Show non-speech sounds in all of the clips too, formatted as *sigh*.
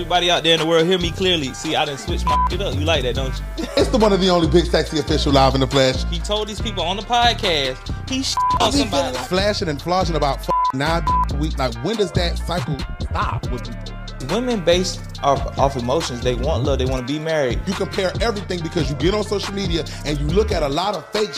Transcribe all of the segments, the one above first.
Everybody out there in the world, hear me clearly. See, I didn't switch my shit up. You like that, don't you? It's the one of the only big sexy official live in the flesh. He told these people on the podcast he shit on somebody. like flashing and flossing about f- nine a week. Like when does that cycle stop with people? Women based off, off emotions. They want love. They want to be married. You compare everything because you get on social media and you look at a lot of fake.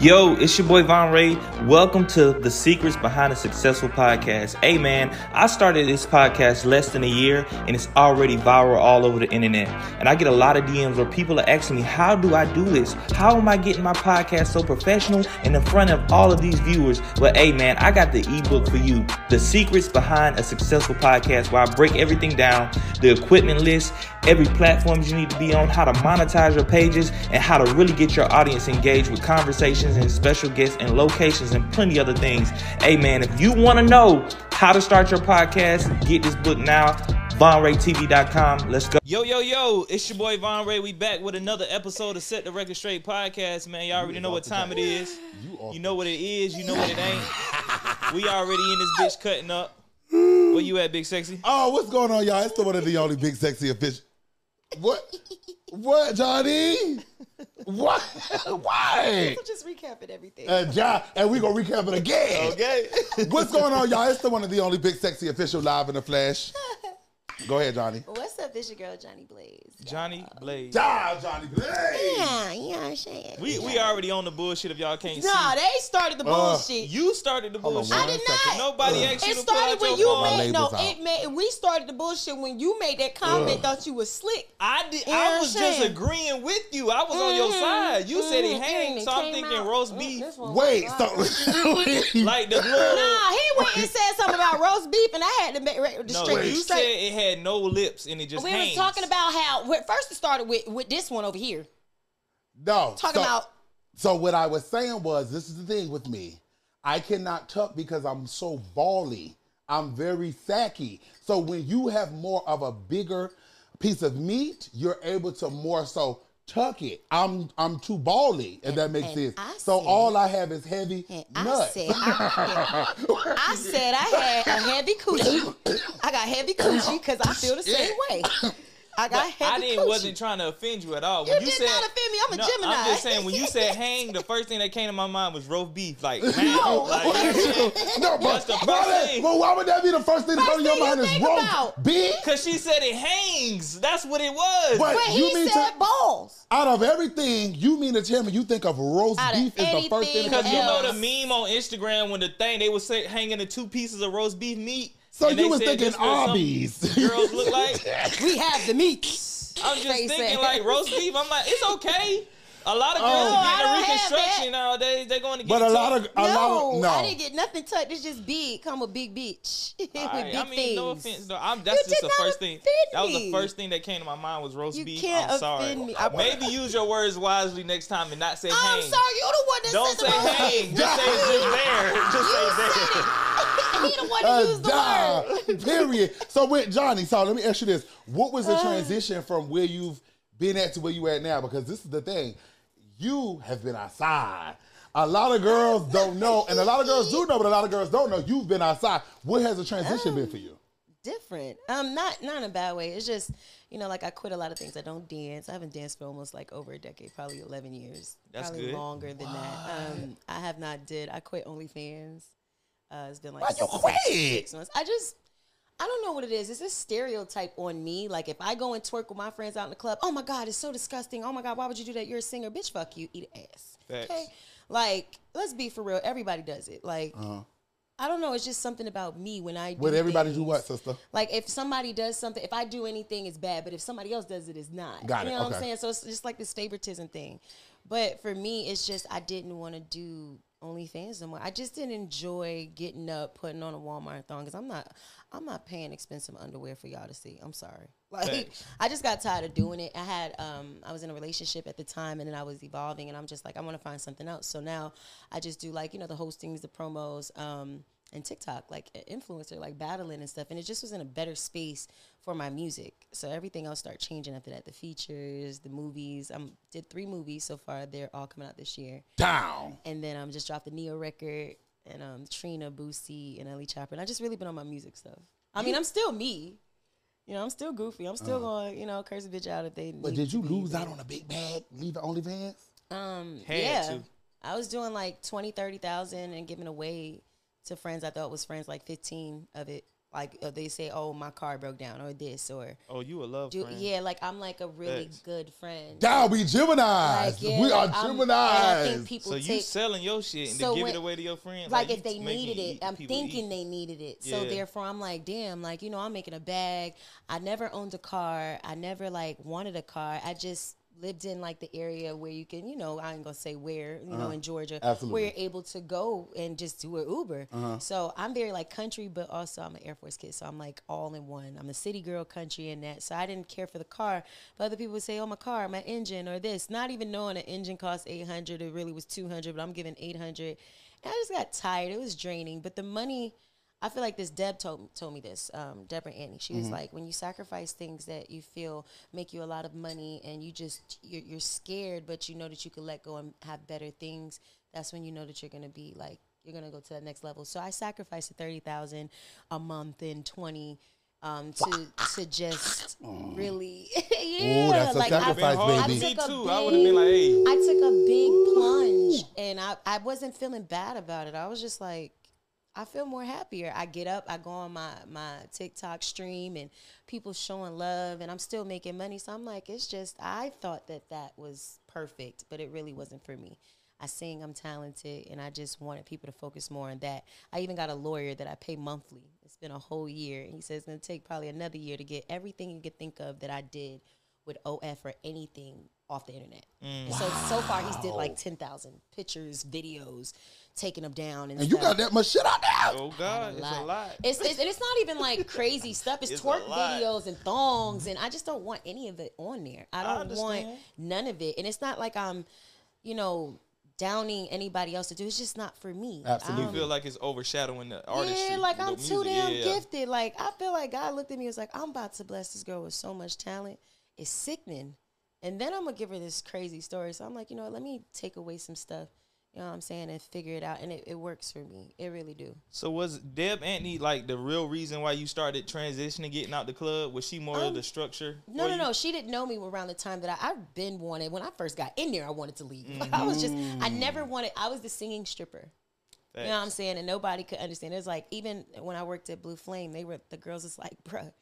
Yo, it's your boy Von Rhe'. Welcome to the Secrets Behind a Successful Podcast. Hey man, I started this podcast less than a year and it's already viral all over the internet. And I get a lot of DMs where people are asking me, how do I do this? How am I getting my podcast so professional and in front of all of these viewers? Well, hey man, I got the ebook for you, The Secrets Behind a Successful Podcast, where I break everything down, the equipment list, every platform you need to be on, how to monetize your pages, and how to really get your audience engaged with conversations and special guests and locations and plenty other things. Hey man, if you want to know how to start your podcast, get this book now. VonRayTV.com. Let's go. Yo, yo, yo, it's your boy Von Rhe'. We back with another episode of Set the Record Straight podcast, man. Y'all already know what time it is. You You know what it is, you know what it ain't. *laughs* We already in this bitch cutting up. Where you at, Big Sexy? Oh, what's going on, y'all? It's the one of the only big sexy official. What? What, Jhonni? *laughs* What? Why? So just recapping everything. And John, and we gonna recap it again. Okay. What's going on, y'all? It's the one of the only big sexy official live in the flesh. *laughs* Go ahead, Jhonni. What's up? It's your girl Jhonni Blaze. Jhonni Blaze. Ciao, Jhonni Blaze. Yeah, you know what We we already on the bullshit if y'all can't see. Nah, see. they started the Uh, bullshit. You started the Hold on bullshit. I did not. Nobody asked you It to pull started out when your you phone. My made no. label's out. It made we started the bullshit when you made that comment. Thought you was slick. I did. You know I what was I'm just saying? agreeing with you. I was on your Mhm, side. You said it mhm, hang, and so I'm thinking out. roast beef. this Wait, was so. *laughs* Like the little. Nah, he went and said something about roast beef, and I had to make re- the No, straight. you said straight. it had no lips and it just we hangs. was talking about how first it started with with this one over here. no. Talking so, about So what I was saying was, this is the thing with me. I cannot tuck because I'm so bally. I'm very sacky. So when you have more of a bigger piece of meat, you're able to more so tuck it. I'm I'm too bally, if that makes sense. I so said- all I have is heavy And I nuts. said, I, *laughs* I said I had a heavy coochie. I got heavy coochie *coughs* because I feel the same way. *coughs* I got heavy I didn't coochie. wasn't trying to offend you at all. You did not offend me. I'm a no, Gemini. I'm just saying when you said *laughs* hang, the first thing that came to my mind was roast beef. Like, man, *laughs* No. like, no, That's but the why, that- thing. why would that be the first thing to First come to your thing you mind is roast beef? Cause she said it hangs. That's what it was. What? But You he mean said to- balls. Out of everything, you mean to tell me you think of roast Out beef is the first thing Cause you know the meme on Instagram when the thing they was say, hanging the two pieces of roast beef meat. So and you they was thinking this Arby's. Girls look like. *laughs* *laughs* We have the meat. I'm just They thinking said. like roast beef. I'm like, it's okay. A lot of girls Oh. No, getting a reconstruction nowadays. They're going to get But a lot of a lot No, of no. I didn't get nothing touched. It's just big. Come a big bitch *laughs* with Alright, big I mean, things. no offense. though. I'm, that's You just the first thing. offend That was the first thing that came to my mind was roast You beef. can't I'm sorry. me. I- Maybe use your words wisely next time and not say I'm hang. sorry, You're the one that Don't said say the word. hang. Just say it's just there. Just say there. *laughs* He the one that Uh, used the word. period. So with Jhonni, so let me ask you this: What was the Uh. transition from where you've been at to where you at now? Because this is the thing, you have been outside. A lot of girls don't know, and a lot of girls do know, but a lot of girls don't know. You've been outside. What has the transition been for you? different. Um, not not in a bad way. It's just you know, like I quit a lot of things. I don't dance. I haven't danced for almost like over a decade, probably eleven years. That's probably good. longer than that. Um, I have not did. I quit OnlyFans. Uh, it's been like Why you six- quit? six months. I just. I don't know what it is. It's this stereotype on me. Like if I go and twerk with my friends out in the club, oh my god, it's so disgusting. Oh my god, why would you do that? You're a singer, bitch. Fuck you. Eat ass. Facts. Okay. Like let's be for real. Everybody does it. Like Uh-huh. I don't know. It's just something about me when I do Would everybody do what, sister? Like if somebody does something, if I do anything, it's bad. But if somebody else does it, it's not. Got you it, know what okay. I'm saying? So it's just like this favoritism thing. But for me, it's just I didn't want to do OnlyFans no more. I just didn't enjoy getting up, putting on a Walmart thong because I'm not, I'm not paying expensive underwear for y'all to see. I'm sorry. *laughs* Like Thanks. I just got tired of doing it. I had, um, I was in a relationship at the time, and then I was evolving, and I'm just like, I want to find something else. So now I just do like you know the hostings, the promos. Um, and TikTok, like an influencer, like battling and stuff. And it just was in a better space for my music. So everything else started changing after that. The features, the movies. I did three movies so far. They're all coming out this year. Down. And then I um, just dropped the Neo record. and um, Trina, Boosie, and NLE Choppa. And I just really been on my music stuff. I mean, I'm still me. You know, I'm still goofy. I'm still going, you know, curse a bitch out if they. But need did you lose but- out on a big bag? Leave the OnlyFans? Um, Had yeah. to. I was doing like 20, 30,000 and giving away to friends I thought was friends, like 15 of it. Like uh, they say, oh, my car broke down or this or Oh, you a love do, friend. yeah, like I'm like a really Facts. good friend. Down, we Geminis. Like, yeah, we are like, I'm- and I think Geminis. people So you take selling your shit and So to give when- it away to your friends? like you if they needed it, I'm thinking eat. they needed it. So Yeah. therefore, I'm like, damn, like you know, I'm making a bag. I never owned a car. I never like wanted a car. I just lived in like the area where you can, you know, I ain't gonna say where, you know, in Georgia, Uh-huh. Absolutely. Uh-huh. where you're able to go and just do an Uber. So I'm very like country, but also I'm an Air Force kid, so I'm like all in one. I'm a city girl, country, and that. So I didn't care for the car, but other people would say, "Oh, my car, my engine, or this," not even knowing an engine costs 800. It really was 200, but I'm giving 800. And I just got tired. It was draining, but the money. I feel like this Deb told told me this. Um, Deborah Antney. She was like, when you sacrifice things that you feel make you a lot of money, and you just you're, you're scared, but you know that you can let go and have better things. That's when you know that you're gonna be like you're gonna go to that next level. So I sacrificed the thirty thousand a month and twenty. Um, to to just really, *laughs* yeah, Ooh, that's a like I- sacrifice, hard baby. I took a too. I would have been like, hey, I took a big plunge and I, I wasn't feeling bad about it. I was just like, I feel more happier. I get up, I go on my, my TikTok stream and people showing love and I'm still making money. So I'm like, it's just, I thought that that was perfect, but it really wasn't for me. I sing, I'm talented, and I just wanted people to focus more on that. I even got a lawyer that I pay monthly. It's been a whole year. And he says it's going to take probably another year to get everything you could think of that I did with OF or anything off the internet. And so so far he's did like ten thousand pictures, videos, taking them down, and, And you got that much shit out there. oh God, it's a lot. It's, it's and it's not even like *laughs* crazy stuff. It's, It's twerk videos and thongs, and I just don't want any of it on there. I don't want none of it, and it's not like I'm, you know, downing anybody else to do. It's just not for me. Absolutely. You feel like it's overshadowing the artistry. Yeah, like I'm too damn yeah. gifted. Like I feel like God looked at me and was like, I'm about to bless this girl with so much talent. It's sickening. And then I'm gonna give her this crazy story. So I'm like, you know what, let me take away some stuff. You know what I'm saying? And figure it out. And it, it works for me. It really do. So was Deb Antney like the real reason why you started transitioning, getting out the club? Was she more of Um, the structure? No, no, you? no. She didn't know me around the time that I, I've been wanted. When I first got in there, I wanted to leave. *laughs* I was just, I never wanted, I was the singing stripper. You know what I'm saying? And nobody could understand. It was like even when I worked at Blue Flame, they were the girls was like, bruh,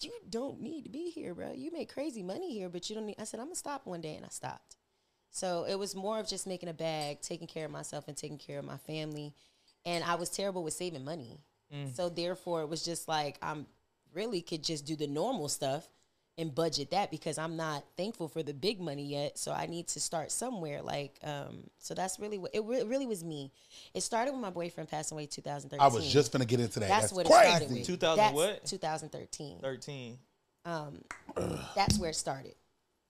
you don't need to be here, bruh. You make crazy money here, but you don't need I said, I'm gonna stop one day and I stopped. So it was more of just making a bag, taking care of myself and taking care of my family. And I was terrible with saving money. So therefore it was just like I'm really could just do the normal stuff and budget that because I'm not thankful for the big money yet. So I need to start somewhere. Like, um, so that's really what it, re- it really was me. It started when my boyfriend passed away 2013. I was just gonna get into that. That's, That's, what crazy. it started with. 2000 That's what? 2013. Thirteen. Um, That's where it started.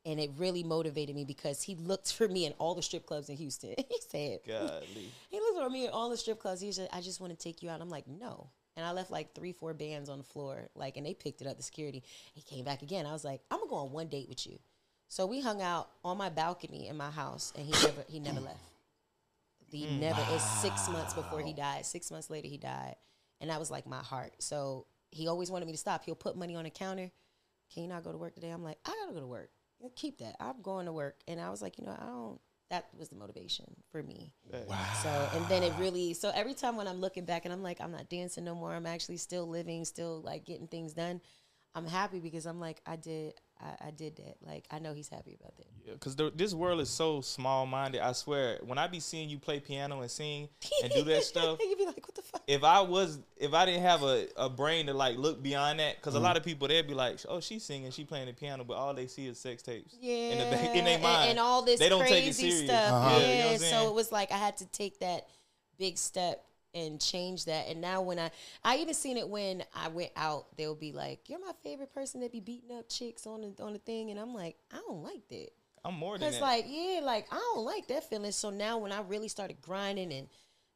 And it really motivated me because he looked for me in all the strip clubs in Houston. *laughs* he said, Godly. he looked for me in all the strip clubs. He said, I just want to take you out. I'm like, no. And I left like three, four bands on the floor, like, and they picked it up. The security. He came back again. I was like, I'm gonna go on one date with you. So we hung out on my balcony in my house, and he never, he never left. He mm. never. It's six months before he died. Six months later, he died, and that was like my heart. So he always wanted me to stop. He'll put money on the counter. Can you not go to work today? I'm like, I gotta go to work. Keep that. I'm going to work. And I was like, you know, I don't. That was the motivation for me. Wow. So and then it really so every time when I'm looking back and I'm like I'm not dancing no more I'm actually still living still like getting things done I'm happy because I'm like I did I, I did that like I know he's happy about that Yeah, Because this world is so small minded. I swear, when I be seeing you play piano and sing and do that *laughs* stuff, you'd be like what the fuck if I was, if I didn't have a, a brain to like look beyond that, because a lot of people they'd be like, oh, she's singing, she playing the piano, but all they see is sex tapes. yeah in, the back, in their and- mind, and, all this they don't crazy take it serious. stuff Uh-huh. Yeah, you know what I'm so it was like I had to take that big step and change that and now when I I even seen it when I went out they'll be like you're my favorite person that be beating up chicks on the on the thing and I'm like I don't like that I'm more than Cause that. like yeah, like I don't like that feeling. So now when I really started grinding and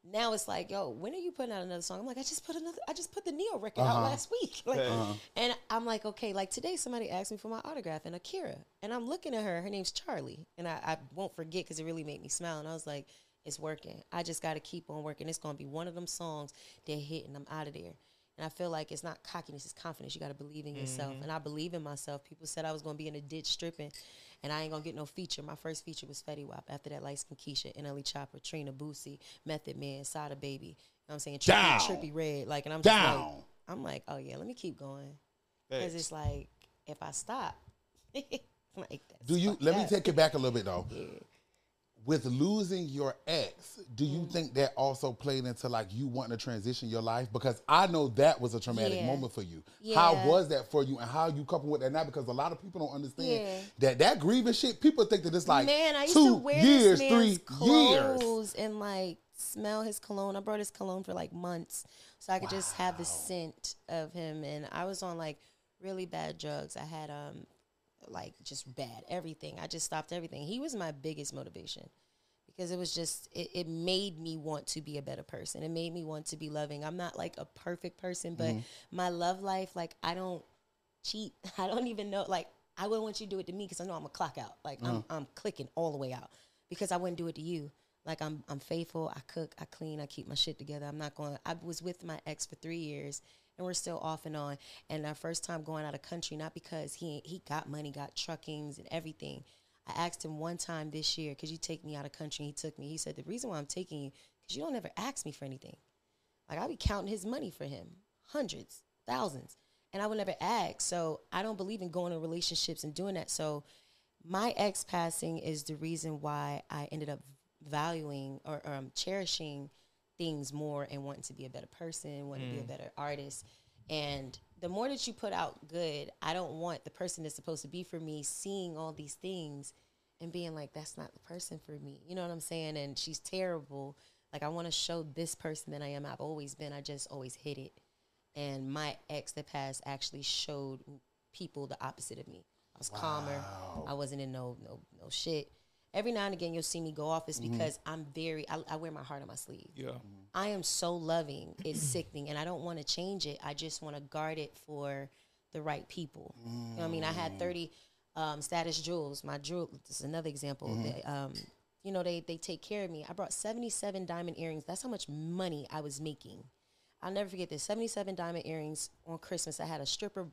now it's like, yo, when are you putting out another song? I'm like, I just put another, I just put the Neo record out last week. *laughs* Like, Uh-huh. and I'm like, okay, like today somebody asked me for my autograph and Akira, and I'm looking at her. Her name's Charlie, and I, I won't forget because it really made me smile. And I was like, it's working. I just got to keep on working. It's gonna be one of them songs that hit, and I'm out of there. And I feel like it's not cockiness, it's confidence. You got to believe in yourself. Mm-hmm. And I believe in myself. People said I was going to be in a ditch stripping and I ain't going to get no feature. My first feature was Fetty Wap. After that, Light Skin Keisha, NLE Choppa, Trina Boosie, Method Man, Sada Baby. You know what I'm saying? Trippie, Trippie Redd. Like, and I'm just like, Down. I'm like, oh yeah, let me keep going. Because it's like, if I stop, *laughs* like Do you? Let me take it back a little bit though. *laughs* With losing your ex, do you Mm. think that also played into like you wanting to transition your life? Because I know that was a traumatic Yeah. moment for you. Yeah. How was that for you, and how you couple with that now? Because a lot of people don't understand Yeah. that that grieving shit. People think that it's like man, I used two to wear years, three years. clothes and like smell his cologne. I brought his cologne for like months, so I could just have the scent of him. And I was on like really bad drugs. I had um like just bad everything. I just stopped everything. He was my biggest motivation because it was just it, it made me want to be a better person. It made me want to be loving. I'm not like a perfect person, but mm-hmm. my love life, like I don't cheat. *laughs* I don't even know. Like I wouldn't want you to do it to me because I know I'm a clock out. Like I'm uh-huh. I'm clicking all the way out because I wouldn't do it to you. Like I'm I'm faithful. I cook. I clean. I keep my shit together. I'm not going. I was with my ex for three years. And we're still off and on. And our first time going out of country, not because he he got money, got truckings and everything. I asked him one time this year, could you take me out of country? He took me. He said, the reason why I'm taking you, because you don't ever ask me for anything. Like I be counting his money for him, hundreds, thousands, and I would never ask. So I don't believe in going in relationships and doing that. So my ex passing is the reason why I ended up valuing or, or um, cherishing things more and wanting to be a better person, wanting to be a mm. better artist. And the more that you put out good, I don't want the person that's supposed to be for me seeing all these things and being like, that's not the person for me. You know what I'm saying? And she's terrible. Like, I want to show this person that I am. I've always been. I just always hid it. And my ex that passed actually showed people the opposite of me. I was calmer. I wasn't in no no no shit. Every now and again, you'll see me go off. It's because I'm very. I, I wear my heart on my sleeve. Yeah. I am so loving. It's *clears throat* sickening, and I don't want to change it. I just want to guard it for the right people. You know what I mean? I had thirty um, status jewels. My jewel. This is another example. They, um, you know, they they take care of me. I brought seventy seven diamond earrings. That's how much money I was making. I'll never forget this. Seventy seven diamond earrings on Christmas. I had a stripper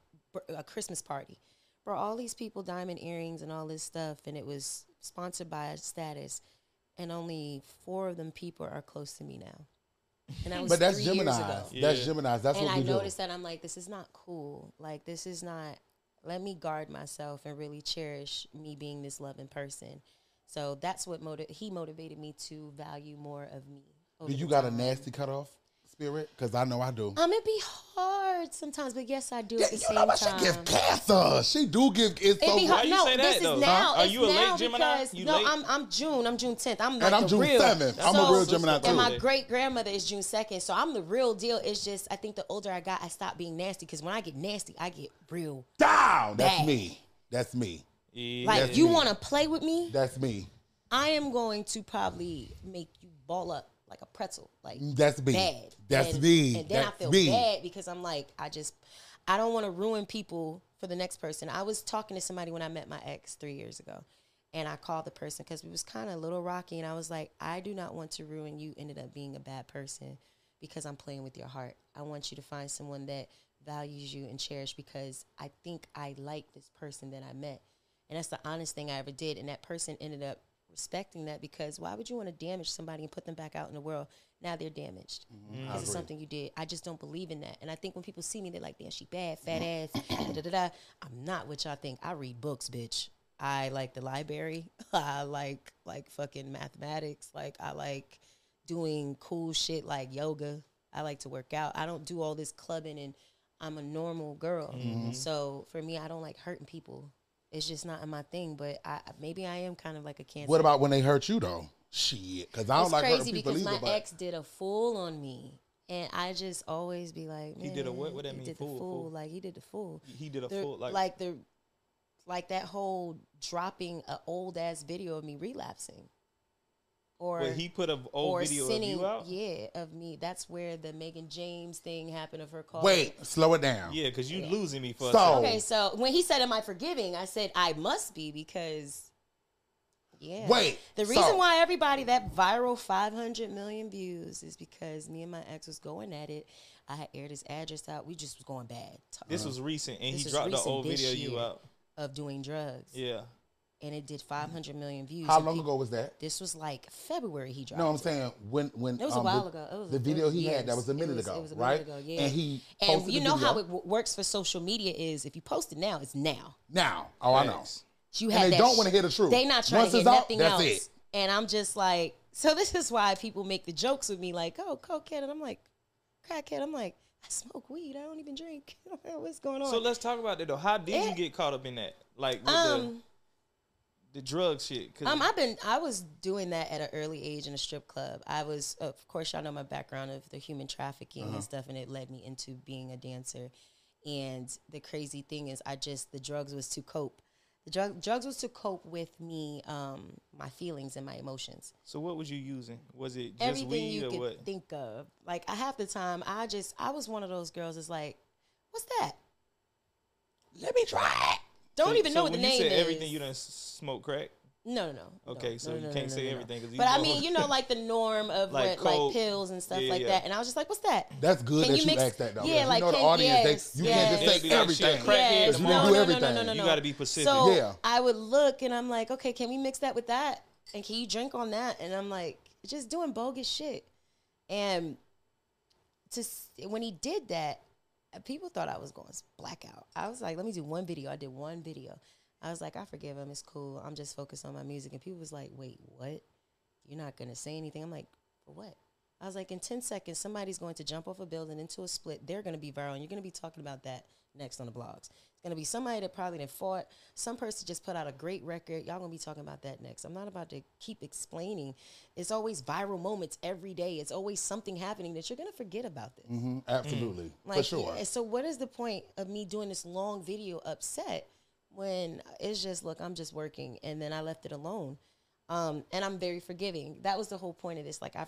a Christmas party. Brought all these people diamond earrings and all this stuff, and it was sponsored by Status. And only four of them people are close to me now. And that *laughs* was But that's Gemini. years Gemini's. That's Yeah. Gemini's. That's and what I we do. noticed that I'm like, this is not cool. Like, this is not. Let me guard myself and really cherish me being this loving person. So that's what motiv- he motivated me to value more of me. over Do you the got a time. nasty cutoff spirit? Because I know I do. Um, it be hard sometimes, but yes, I do at the you same know what? She give cancer. She do give. It's It so be Why hard. you No, say this that, is though? now. Huh? Are It's you a late now Gemini? because- You no, late? I'm I'm June. I'm June 10th. I'm And I'm the June real. 7th. I'm a So- real Gemini too. And my great grandmother is June 2nd, so I'm the real deal. It's just I think the older I got, I stopped being nasty because when I get nasty, I get real. down. That's me. That's me. Yeah. Like That's you want to play with me, That's me. I am going to probably make you ball up like a pretzel. Like That's me. bad. That's and, me. And then That's I feel me. bad because I'm like, I just, I don't want to ruin people for the next person. I was talking to somebody when I met my ex three years ago, and I called the person because it was kind of a little rocky, and I was like, I do not want to ruin you. Ended up being a bad person because I'm playing with your heart. I want you to find someone that values you and cherish because I think I like this person that I met, and that's the honest thing I ever did. And that person ended up respecting that because why would you want to damage somebody and put them back out in the world? Now they're damaged mm-hmm. mm-hmm. because of something you did. I just don't believe in that. And I think when people see me, they're like, damn, she bad, fat mm-hmm. ass, *coughs* da da da da. I'm not what y'all think. I read books, bitch. I like the library. *laughs* I like like fucking mathematics. Like I like doing cool shit like yoga. I like to work out. I don't do all this clubbing and I'm a normal girl. So for me, I don't like hurting people. It's just not my thing. But I maybe I am kind of like a cancer. What about when they hurt you though? Shit, because I don't like. it's like crazy hurting people because either. my but ex did a fool on me. And I just always be like, He did a what? What that he mean, Did fool, the fool? fool? Like he did the fool. He did a The- full like, like the like that whole dropping a old ass video of me relapsing, or But he put a old or video sending of you out. yeah of me. That's where the Megan James thing happened of her call. wait, slow it down. Yeah, because you losing me for So- second. Okay, so when he said, "Am I forgiving?" I said, "I must be because Yeah. Wait, The reason so- why everybody that viral 500 million views is because me and my ex was going at it. I had aired his address out. We just was going bad. This was recent, and he dropped the old this video you out. of doing drugs, Yeah. And it did 500 million views. How and long peop- ago was that? This was like February. He dropped. No, I'm saying when when It was a um, while the, ago. It was- the video was he had that was a minute It was- ago, it was a right? minute ago, yeah. And he And you know how it w- works for social media is if you post it now, it's now. now. Oh, I know. Facts. You And have they that don't sh- wanna hear the truth. They not trying Once to it's hear out, nothing that's else. it. And I'm just like, so this is why people make the jokes with me, like, oh, cokehead, and I'm like, crackhead. I'm like, I smoke weed. I don't even drink. *laughs* What's going on? So let's talk about that though. How did you get caught up in that? Like with um, the the drug shit? Um, I've been I was doing that at an early age in a strip club. I was, of course, y'all know my background of the human trafficking Uh-huh. and stuff, and it led me into being a dancer. And the crazy thing is, I just the drugs was to cope. The drug drugs was to cope with me, um, my feelings and my emotions. so what was you using? Was it just Everything weed you or could what? think of. Like I half the time, I just I was one of those girls. that's like, what's that? Let me try it. Don't So- even know so what the when name you said is. everything you done s- smoke crack. No, no, no. Okay, no, so no, you no, can't no, say no, no. everything 'cause you But I mean, you know, like the norm of *laughs* Like what, like pills and stuff Yeah, like yeah. that. And I was just like, "What's that?" That's good Can that you you, mix- asked that though. yeah, like, you know the audience, yes, they, you yes. can't just be say like, she a everything. crackhead Yes. Because you No, didn't no, do no, everything. no, no, no, You gotta be specific. So Yeah. I would look and I'm like, okay, can we mix that with that? And can you drink on that? And I'm like, just doing bogus shit. And to when he did that, people thought I was going blackout. I was like, let me do one video. I did one video. I was like, I forgive him. It's cool. I'm just focused on my music. And people was like, wait, what? You're not gonna say anything? I'm like, for what? I was like, in 10 seconds, somebody's going to jump off a building into a split. They're going to be viral. And you're going to be talking about that next on the blogs. To be somebody that probably done fought. Some person just put out a great record. Y'all to be talking about that next. I'm not about to keep explaining. It's always viral moments every day. It's always something happening that you're to forget about this. Mhm, Absolutely, for Like, sure. yeah, so what is the point of me doing this long video upset when it's just look, I'm just working, and then I left it alone, um, and I'm very forgiving. That was the whole point of this. Like I,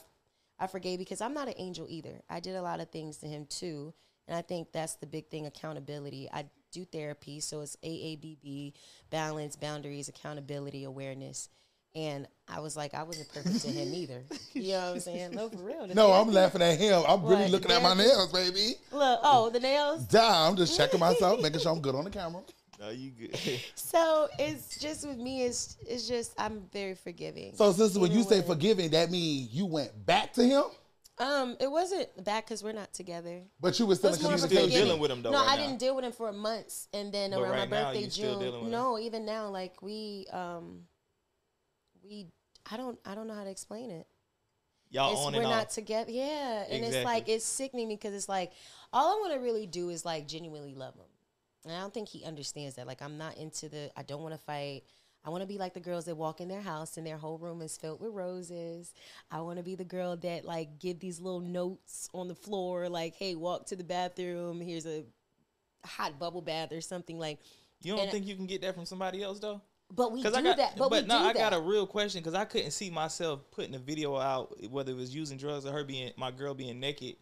I forgave because I'm not an angel either. I did a lot of things to him too, and I think that's the big thing: accountability. I do therapy, so it's AABB, balance, boundaries, accountability, awareness. And I was like, I wasn't perfect to him *laughs* either. You know what I'm saying? No, for real. The no, I'm laughing at him. I'm really What? looking at my nails, baby. Look, oh, the nails. Damn, I'm just checking myself, *laughs* making sure I'm good on the camera. No, you good. *laughs* So it's just with me. It's it's just I'm very forgiving. So, sister, when you know say what? forgiving, that means you went back to him, um, it wasn't bad because we're not together. but you were still in It's more of a still dealing with him, though, No, right I now? didn't deal with him for months, and then But around right my now, birthday, you still dealing June. with No, even now, like we um, we I don't I don't know how to explain it. Y'all we're not off. together. Yeah, and it's like it's sickening because it's like all I want to really do is like genuinely love him, and I don't think he understands that. Like I'm not into the. I don't want to fight. I want to be like the girls that walk in their house and their whole room is filled with roses. I want to be the girl that like give these little notes on the floor, like, "Hey, walk to the bathroom. Here's a hot bubble bath or something." Like, You don't and- think you can get that from somebody else though? but we do I got, that. But, we no, I got a real question because I couldn't see myself putting a video out whether it was using drugs or her being my girl being naked,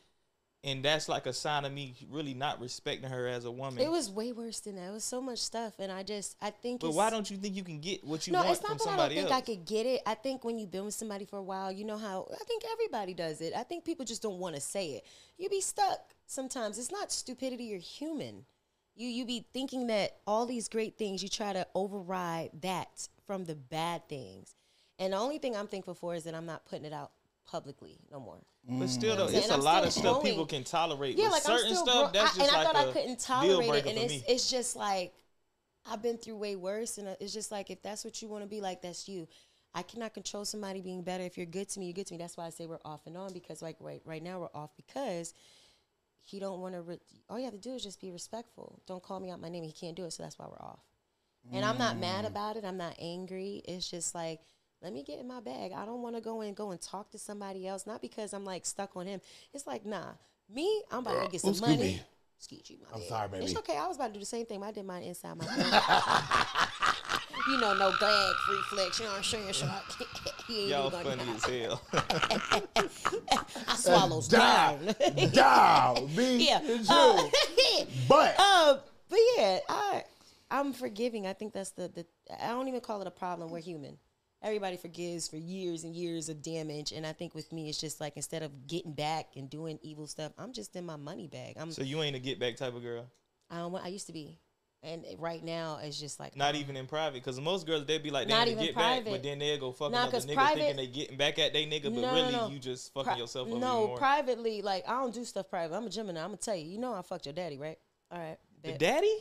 and that's like a sign of me really not respecting her as a woman. it was way worse than that. It was so much stuff, and I just I think. but it's, why don't you think you can get what you no, want it's from not that I don't somebody think else? I could get it. I think when you've been with somebody for a while, you know how I think everybody does it. I think people just don't want to say it. You be stuck sometimes. It's not stupidity. You're human. You you be thinking that all these great things you try to override that from the bad things. And the only thing I'm thankful for is that I'm not putting it out publicly no more. But still, though, And it's a I'm lot of stuff growing. people can tolerate. Yeah, like certain I'm still stuff, grow- that's I, just and like I thought a I couldn't tolerate it, and it's me. it's just like I've been through way worse, and it's just like if that's what you want to be like, that's you. I cannot control somebody being better. If you're good to me, you're good to me. That's why I say we're off and on because like right right now we're off because he don't want to. Re- all you have to do is just be respectful. Don't call me out my name. He can't do it, so that's why we're off. And I'm not mad Mm. about it. I'm not angry. It's just like let me get in my bag. I don't want to go and go and talk to somebody else. Not because I'm like stuck on him. It's like nah, me. I'm about to get some Ooh, money. Scooby. Excuse you, my I'm bad. sorry, baby. It's okay. I was about to do the same thing, but I did mine inside my throat. *laughs* you know, no gag reflex. You know what I'm saying? So I, *laughs* he ain't Y'all even gonna funny as hell. *laughs* I swallows Down, down. down, me yeah. and Uh. But uh, but yeah, I I'm forgiving. I think that's the the. I don't even call it a problem. We're human. Everybody forgives for years and years of damage. And I think with me, it's just like instead of getting back and doing evil stuff, I'm just in my money bag. I'm So you ain't a get back type of girl. I don't I used to be. And right now, it's just like Not even in private, because most girls they'd be like they Not even get back, private. but then they'll go fuck Nah, another nigga private- thinking they getting back at they nigga, but No, really no. you just fucking Pri- yourself up No, even more. privately, like I don't do stuff private. I'm a Gemini. I'm gonna tell you. You know I fucked your daddy, right? All right. the daddy?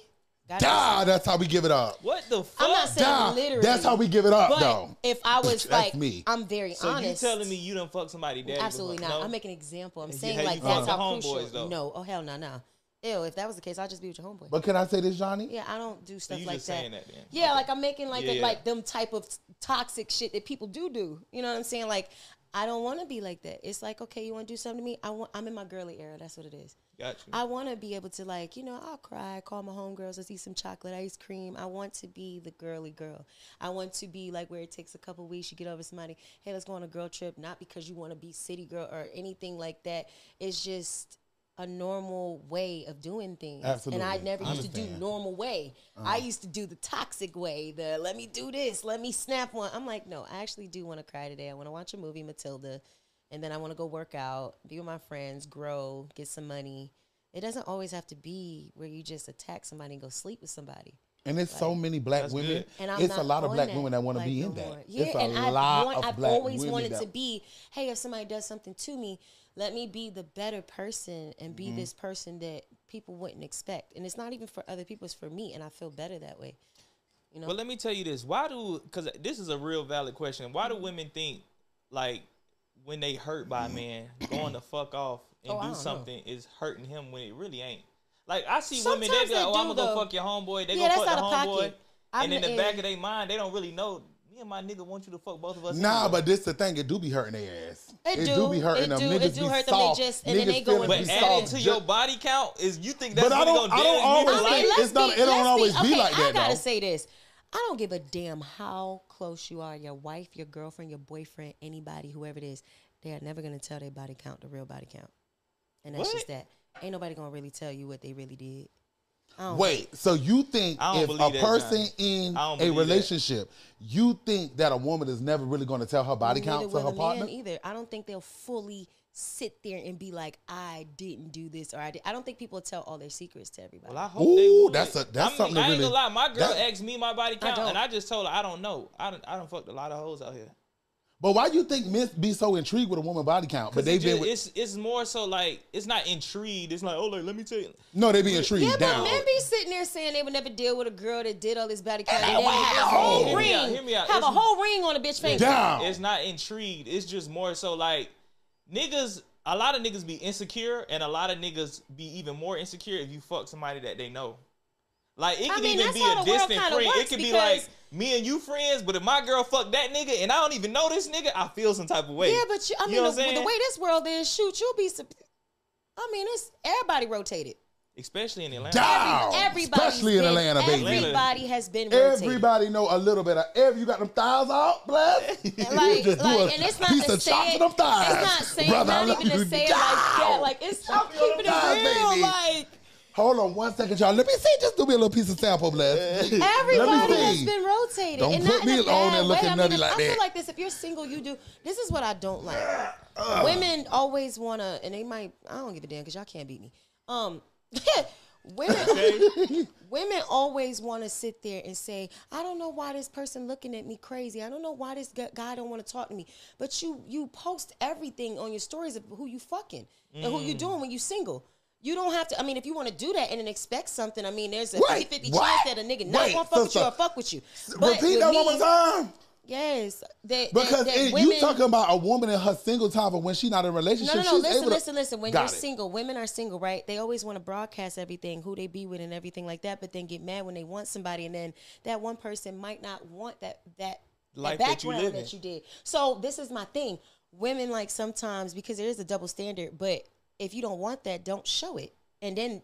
Got Da, it. that's how we give it up. What the fuck? I'm not saying Da, literally. that's how we give it up, But though. if I was That's like, me. I'm very so honest. you telling me you done fuck somebody daddy? Absolutely before? not. No? I'm making an example. I'm saying how like fuck that's how crucial. though? No, oh hell no, no. Ew, if that was the case, I'd just be with your homeboy. But can I say this, Jhonni? yeah, I don't do stuff you like just that. saying that then. Yeah, like I'm making like Yeah, a, yeah. like them type of toxic shit that people do do. You know what I'm saying? Like I don't want to be like that. It's like okay, you want to do something to me? I want. I'm in my girly era. That's what it is. Got you. I want to be able to like, you know, I'll cry, call my homegirls, let's eat some chocolate ice cream. I want to be the girly girl. I want to be like where it takes a couple weeks, you get over somebody, hey, let's go on a girl trip, not because you want to be city girl or anything like that. It's just a normal way of doing things. Absolutely. And I never I used to do understand. Uh-huh. normal way. I used to do the toxic way, the let me do this, let me snap one. I'm like, no, I actually do want to cry today. I want to watch a movie, Matilda, and then I want to go work out, be with my friends, grow, get some money. It doesn't always have to be where you just attack somebody and go sleep with somebody. And there's so many black women. And I'm it's a lot of on black women that want to like, be in that. Yeah, it's a and I lot want, of I've black always women wanted that, to be, hey, if somebody does something to me, let me be the better person and be Mm-hmm. this person that people wouldn't expect. And it's not even for other people, it's for me, and I feel better that way. You know, But let me tell you this: Why do? Because this is a real valid question. Why do women think like when they hurt by a mm-hmm. man, going to fuck off and Oh, do don't know. something is hurting him when it really ain't? Like I see Sometimes women, they be they like, "Oh, do, I'm gonna go fuck your homeboy." They Yeah, go that's fuck the homeboy, and in the- the back of their mind, they don't really know. Me and my nigga want you to fuck both of us. Nah, anyway." but this the thing. It do be hurting their ass. It do. be hurting It them. do. Niggas It do be hurt them. They soft. just- and then Niggas they go feeling into But be add soft. your body count is you think that's But I don't- gonna I don't damage always I think life? mean, let's it's not- it don't always be, be okay, I gotta say this. I don't give a damn how close you are, your wife, your girlfriend, your boyfriend, anybody, whoever it is. They are never gonna tell their body count the real body count, and that's just that. Ain't nobody gonna really tell you what they really did. I don't Wait, so you think if a that, person Jhonni. in a believe that. relationship, you think that a woman is never really going to tell her body Neither count to her partner? either. I don't think they'll fully sit there and be like, "I didn't do this" or "I did." I don't think people tell all their secrets to everybody. Well, I hope Ooh, they would. that's a- that's I'm, something to I ain't really- gonna lie. My girl that- asked me my body count, don't. and I just told her I don't know. I don't. I don't fucked a lot of hoes out here. But why do you think men be so intrigued with a woman body count? But But they it been with, it's it's more so like it's not intrigued. It's like oh like let me tell you. no, they be intrigued yeah, down. but men be sitting there saying they would never deal with a girl that did all this body count Hey, and then have a wow. whole Hear ring, me out, hear me out. have a whole ring on a bitch face. down. It's not intrigued. It's just more so like niggas. A lot of niggas be insecure, and a lot of niggas be even more insecure if you fuck somebody that they know. Like it I could mean, even be a distant friend. It could be like me and you friends, but if my girl fuck that nigga and I don't even know this nigga, I feel some type of way. Yeah, but you, I You mean, know the, the way this world is, shoot, you'll be. I mean, it's everybody rotated. Especially in Atlanta. Down. Everybody's Especially in been- Atlanta, baby. Everybody has been rotated. Everybody know a little bit of every. You got them thighs out, bless. like, *laughs* you just do like, and it's not piece to of say chop it, to them thighs. It's not saying Brother, I not love even to you say it like that. down. Like it's Chop keeping your it thighs, real. baby. Like Hold on one second, y'all. Let me see. Just do me a little piece of sample, bless. *laughs* everybody has been rotated. Don't and put not me on bad there looking I mean, nutty if- like I feel like this. If you're single, you do. This is what I don't like. Women always wanna, and they might. I don't give a damn because y'all can't beat me. Um, women. *laughs* women always want to sit there and say, "I don't know why this person looking at me crazy. I don't know why this guy don't want to talk to me." But you you post everything on your stories of who you fucking and who you Mm. doing when you single. You don't have to. I mean, if you want to do that and then expect something, I mean, there's a Wait, 50 chance that a nigga not Wait, gonna fuck with you or fuck with you. But Repeat that one more time. Yes, that, Because that, that it- women, you talking about a woman in her single time, but when she not in a relationship, no, no, no. she's Listen, to- listen, listen. When you're it. single, women are single, right? They always want to broadcast everything, who they be with, and everything like that. But then get mad when they want somebody, and then that one person might not want that that, Life that you background live that, in. you did. So this is my thing. Women like sometimes because there is a double standard, but if you don't want that, don't show it, and then.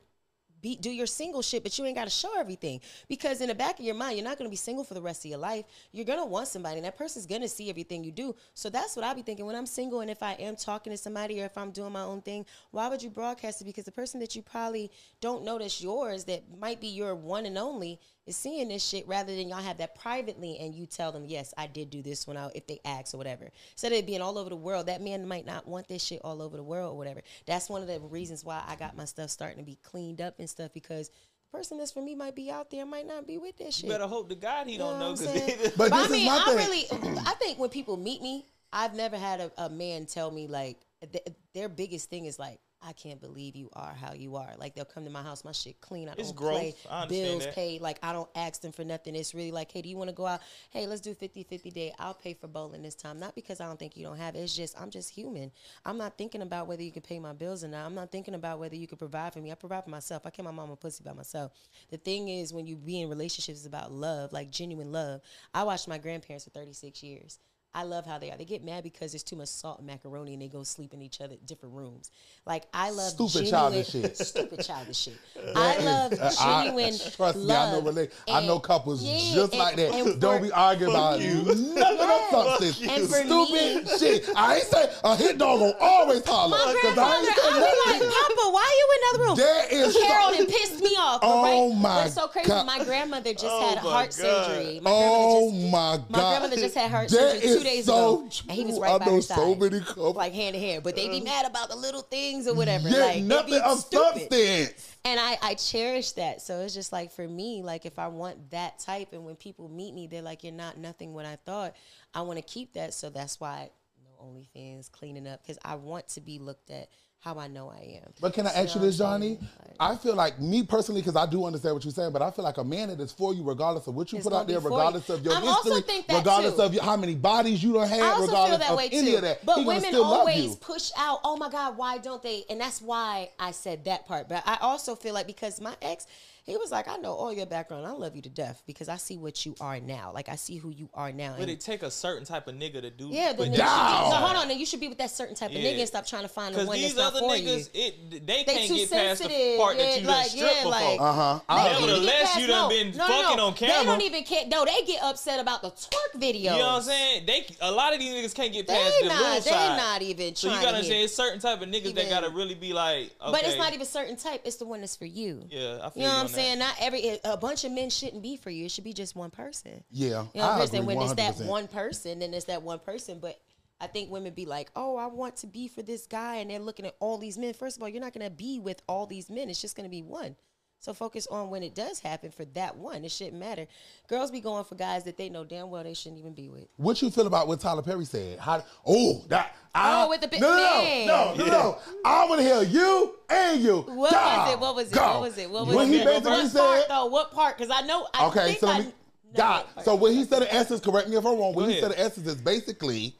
Be, do your single shit, but you ain't got to show everything because in the back of your mind, you're not going to be single for the rest of your life. You're going to want somebody, and that person's going to see everything you do. So that's what I be thinking when I'm single, and if I am talking to somebody or if I'm doing my own thing, why would you broadcast it? Because the person that you probably don't that's yours, that might be your one and only, is seeing this shit rather than y'all have that privately and you tell them, yes, I did do this one out if they ask or whatever. Instead of it being all over the world, that man might not want this shit all over the world or whatever. That's one of the reasons why I got my stuff starting to be cleaned up and stuff because the person that's for me might be out there, might not be with this shit. You better hope to God he You know don't know what I'm because saying? But But I this is mean, my I really, I think when people meet me, I've never had a, a man tell me like th- their biggest thing is like, I can't believe you are how you are. Like they'll come to my house, my shit clean. I don't It's play bills that. paid. Like I don't ask them for nothing. It's really like, hey, do you want to go out? Hey, let's do 50-50 day. I'll pay for bowling this time. Not because I don't think you don't have it. It's just I'm just human. I'm not thinking about whether you can pay my bills or not. I'm not thinking about whether you can provide for me. I provide for myself. I kept my mama pussy by myself. The thing is, when you be in relationships, it's about love, like genuine love. I watched my grandparents for 36 years. I love how they are. They get mad because there's too much salt and macaroni and they go sleep in each other different rooms. Like I love Stupid genuine, childish shit. *laughs* Stupid childish shit. *laughs* I love Uh, I- genuine trust me, I know love. rela- I know couples yeah, just and- like that. and Don't for- be arguing about nothing of substance. And Stupid me- shit. I ain't say a hit dog will always holler. My 'cause grandfather, I ain't I say was like, nothing. Papa, why you in the other room? That is Carol so- and pissed me off. Oh right? my But it's so crazy. God. My grandmother just Oh had heart God. surgery. My Oh just, my God. My grandmother just had heart That surgery two days so ago, and he was right I by know her so side, many couples. like hand in hand. But they be mad about the little things or whatever. Yeah, like nothing of stupid. substance. And I, I cherish that. So it's just like for me, like if I want that type, and when people meet me, they're like, "You're not nothing what I thought." I want to keep that. So that's why no OnlyFans cleaning up because I want to be looked at how I know I am. But can I You ask you this, Jhonni? Like- I feel like me personally, because I do understand what you're saying, but I feel like a man that is for you, regardless of what you put out there, for you. regardless of your I also history, regardless too. of your, how many bodies you don't have, I also regardless feel that of way any too. of that, But women always push out, oh my God, why don't they? And that's why I said that part. But I also feel like because my ex, he was like, I know all your background. I love you to death because I see what you are now. Like I see who you are now. But And it take a certain type of nigga to do. yeah, put then you should be, no, hold on. Then you should be with that certain type of Yeah. nigga and stop trying to find the Because one these that's not other for niggas, you. it they, They can't too get past the sensitive. part that you done like, stripped yeah, before. like- Uh huh. They don't even Nevertheless, past- you done no, been no, no, fucking no. on They don't even care. No, they get upset about the twerk video. You know what I'm saying? They a lot of these niggas can't get They past the not. little They side. not even so trying you gotta say hit. it's certain type of niggas that gotta really be like, But it's not even certain type. It's the one that's for you. Yeah, I feel You know what I'm saying? Not every a bunch of men shouldn't be for you. It should be just one person. Yeah, You know what I'm saying? When it's that one person, then it's that one person. But I think women be like, "Oh, I want to be for this guy," and they're looking at all these men. First of all, you're not gonna be with all these men. It's just gonna be one. So focus on when it does happen for that one. It shouldn't matter. Girls be going for guys that they know damn well they shouldn't even be with. What you feel about what Tyler Perry said? How? Oh, that. I, Oh, with the big no, no, man. no, no, no, no. I want to hear you and you. What Go, was it? What was it? go. What was it? What was when it? he basically what said, part though? What part? Because I know. I Okay, think so I let me. know God. what. So what he said in essence, correct me if I'm wrong. What he said ahead. in essence is basically,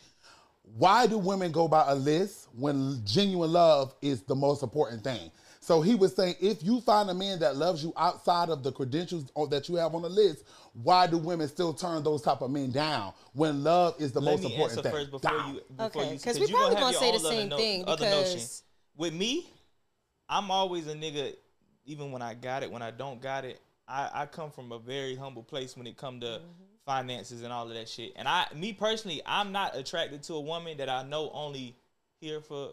why do women go by a list when genuine love is the most important thing? So he was saying, if you find a man that loves you outside of the credentials or- that you have on the list, why do women still turn those type of men down when love is the Let most me important answer thing? first before Down. you before Okay, you 'cause you we probably have gonna say the same no- thing other notion. because- with me, I'm always a nigga. Even when I got it, when I don't got it, I, I come from a very humble place when it come to Mm-hmm. finances and all of that shit. And I, me personally, I'm not attracted to a woman that I know only here for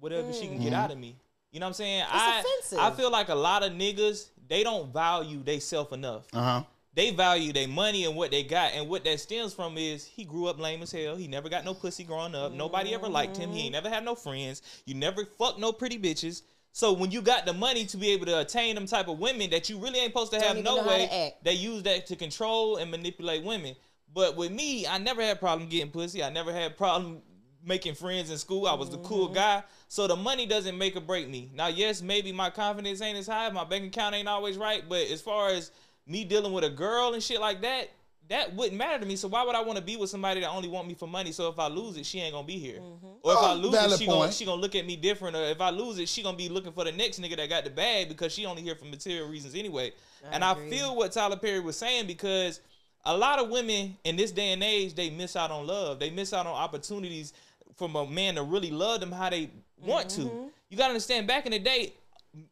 whatever she can get out of me. You know what I'm saying? I offensive. I feel like a lot of niggas they don't value they self enough Uh-huh. they value their money and what they got, and what that stems from is he grew up lame as hell. He never got no pussy growing up. Nobody ever liked him. He ain't never had no friends. You never fucked no pretty bitches. So when you got the money to be able to attain them type of women that you really ain't supposed to have no way, they use that to control and manipulate women. But with me, I never had problem getting pussy. I never had problem making friends in school. I was the cool Mm-hmm. guy. So the money doesn't make or break me. Now, yes, maybe my confidence ain't as high, my bank account ain't always right, but as far as me dealing with a girl and shit like that, that wouldn't matter to me. So why would I want to be with somebody that only want me for money? So if I lose it, she ain't gonna be here. Mm-hmm. Or if I Oh, lose it, valid she gonna she gonna look at me different. Or if I lose it, she gonna be looking for the next nigga that got the bag because she only here for material reasons anyway. and I feel what Tyler Perry was saying because a lot of women in this day and age they miss out on love. They miss out on opportunities from a man to really love them how they want Mm-hmm. to. You gotta understand. Back in the day,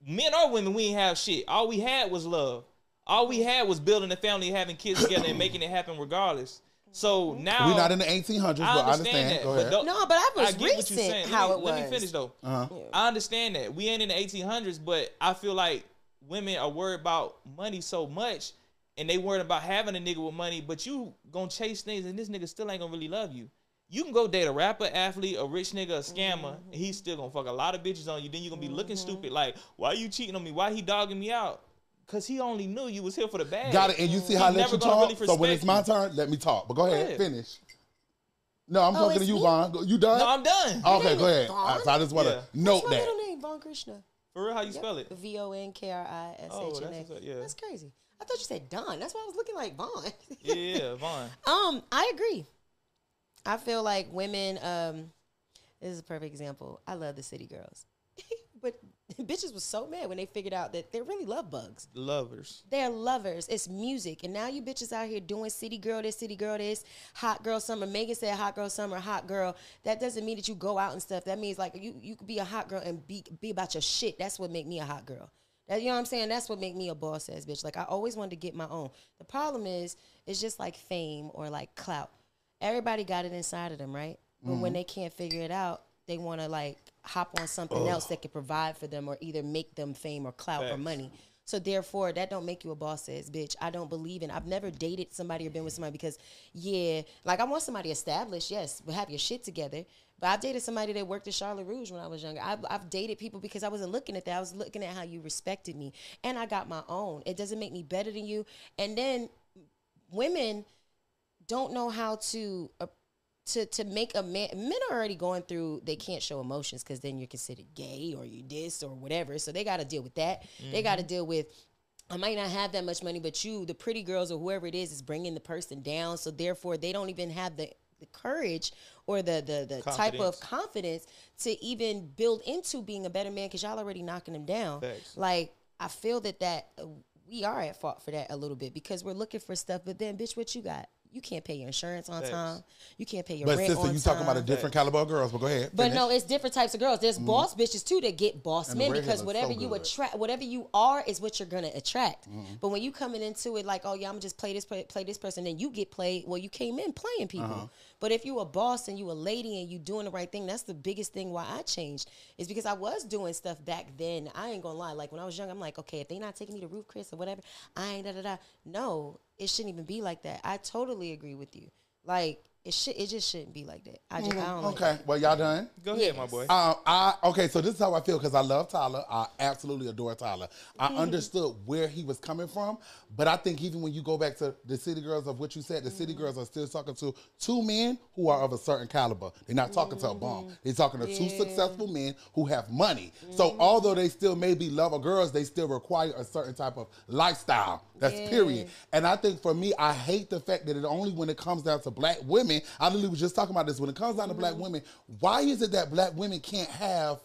men or women, we ain't have shit. All we had was love. All we had was building a family, having kids together, and making it happen regardless. So now We're not in the 1800s, but I I understand understand. that. Go but ahead. No, but I was I get what you're saying. how let it me, Let me finish though. Uh-huh. I understand that we ain't in the 1800s, but I feel like women are worried about money so much, and they worried about having a nigga with money, but you gonna chase things and this nigga still ain't gonna really love you. You can go date a rapper, athlete, a rich nigga, a scammer, and he's still gonna fuck a lot of bitches on you. Then you're gonna be looking stupid, like, why are you cheating on me? Why he dogging me out? Cause he only knew you was here for the bag. Got it. And you see how I let you gonna talk. really so when it's my turn, let me talk. But go ahead, ahead. finish. No, I'm Oh, talking to you, me? Von. You done? No, I'm done. okay, go ahead. Von? I, so I just want to Yeah. note What's my that. middle name? Von Krishna. For real, how you spell it? V O N K R I S Oh, H N that's A. what's up, yeah. That's crazy. I thought you said Don. That's why I was looking like Vaughn. Yeah, yeah, Vaughn. *laughs* Um, I agree. I feel like women. Um, this is a perfect example. I love the city girls, *laughs* but bitches was so mad when they figured out that they're really love bugs. Lovers. They're lovers. It's music, and now you bitches out here doing city girl this, city girl this, hot girl summer. Megan said hot girl summer, hot girl. That doesn't mean that you go out and stuff. That means like you you could be a hot girl and be be about your shit. That's what make me a hot girl. That, you know what I'm saying? That's what make me a boss ass bitch. Like I always wanted to get my own. The problem is, it's just like fame or like clout. Everybody got it inside of them, right? But when mm-hmm. they can't figure it out, they want to like hop on something else that could provide for them or either make them fame or clout or money. So therefore, that don't make you a boss ass bitch. I don't believe in. I've never dated somebody or been with somebody because, yeah, like I want somebody established, yes, but have your shit together. But I've dated somebody that worked at Charlotte Russe when I was younger. I've, I've dated people because I wasn't looking at that. I was looking at how you respected me, and I got my own. It doesn't make me better than you. And then women don't know how to uh, to to make a man men are already going through they can't show emotions because then you're considered gay or you this or whatever so they got to deal with that they got to deal with I might not have that much money, but you, the pretty girls or whoever it is, is bringing the person down. So therefore, they don't even have the, the courage or the the, the type of confidence to even build into being a better man because y'all already knocking them down. Facts. Like I feel that that uh, we are at fault for that a little bit because we're looking for stuff, but then bitch, what you got? You can't pay your insurance on Facts. time. You can't pay your But rent sister, on you time. talking about a different caliber of girls. But go ahead. But finish. no, it's different types of girls. There's boss bitches too that get boss And men because whatever so you attract, whatever you are, is what you're gonna attract. Mm-hmm. But when you coming into it like, oh yeah, I'm gonna just play this play, play this person, then you get played. Well, you came in playing people. Uh-huh. But if you a boss and you a lady and you doing the right thing, that's the biggest thing why I changed. Is because I was doing stuff back then. I ain't gonna lie. Like when I was young, I'm like, okay, if they not taking me to Ruth's Chris or whatever, I ain't da da da. No, it shouldn't even be like that. I totally agree with you. Like it should, it just shouldn't be like that. I just, I mm-hmm. don't like Okay. Well, y'all done? Go ahead, my boy. Um, I okay, so this is how I feel because I love Tyler. I absolutely adore Tyler. I mm-hmm. understood where he was coming from, but I think even when you go back to the city girls of what you said, the city mm-hmm. girls are still talking to two men who are of a certain caliber. They're not talking to a bum. They're talking to two successful men who have money. So although they still may be lover girls, they still require a certain type of lifestyle. That's period. And I think for me, I hate the fact that it only when it comes down to black women, I literally was just talking about this. When it comes down to black women, why is it that black women can't have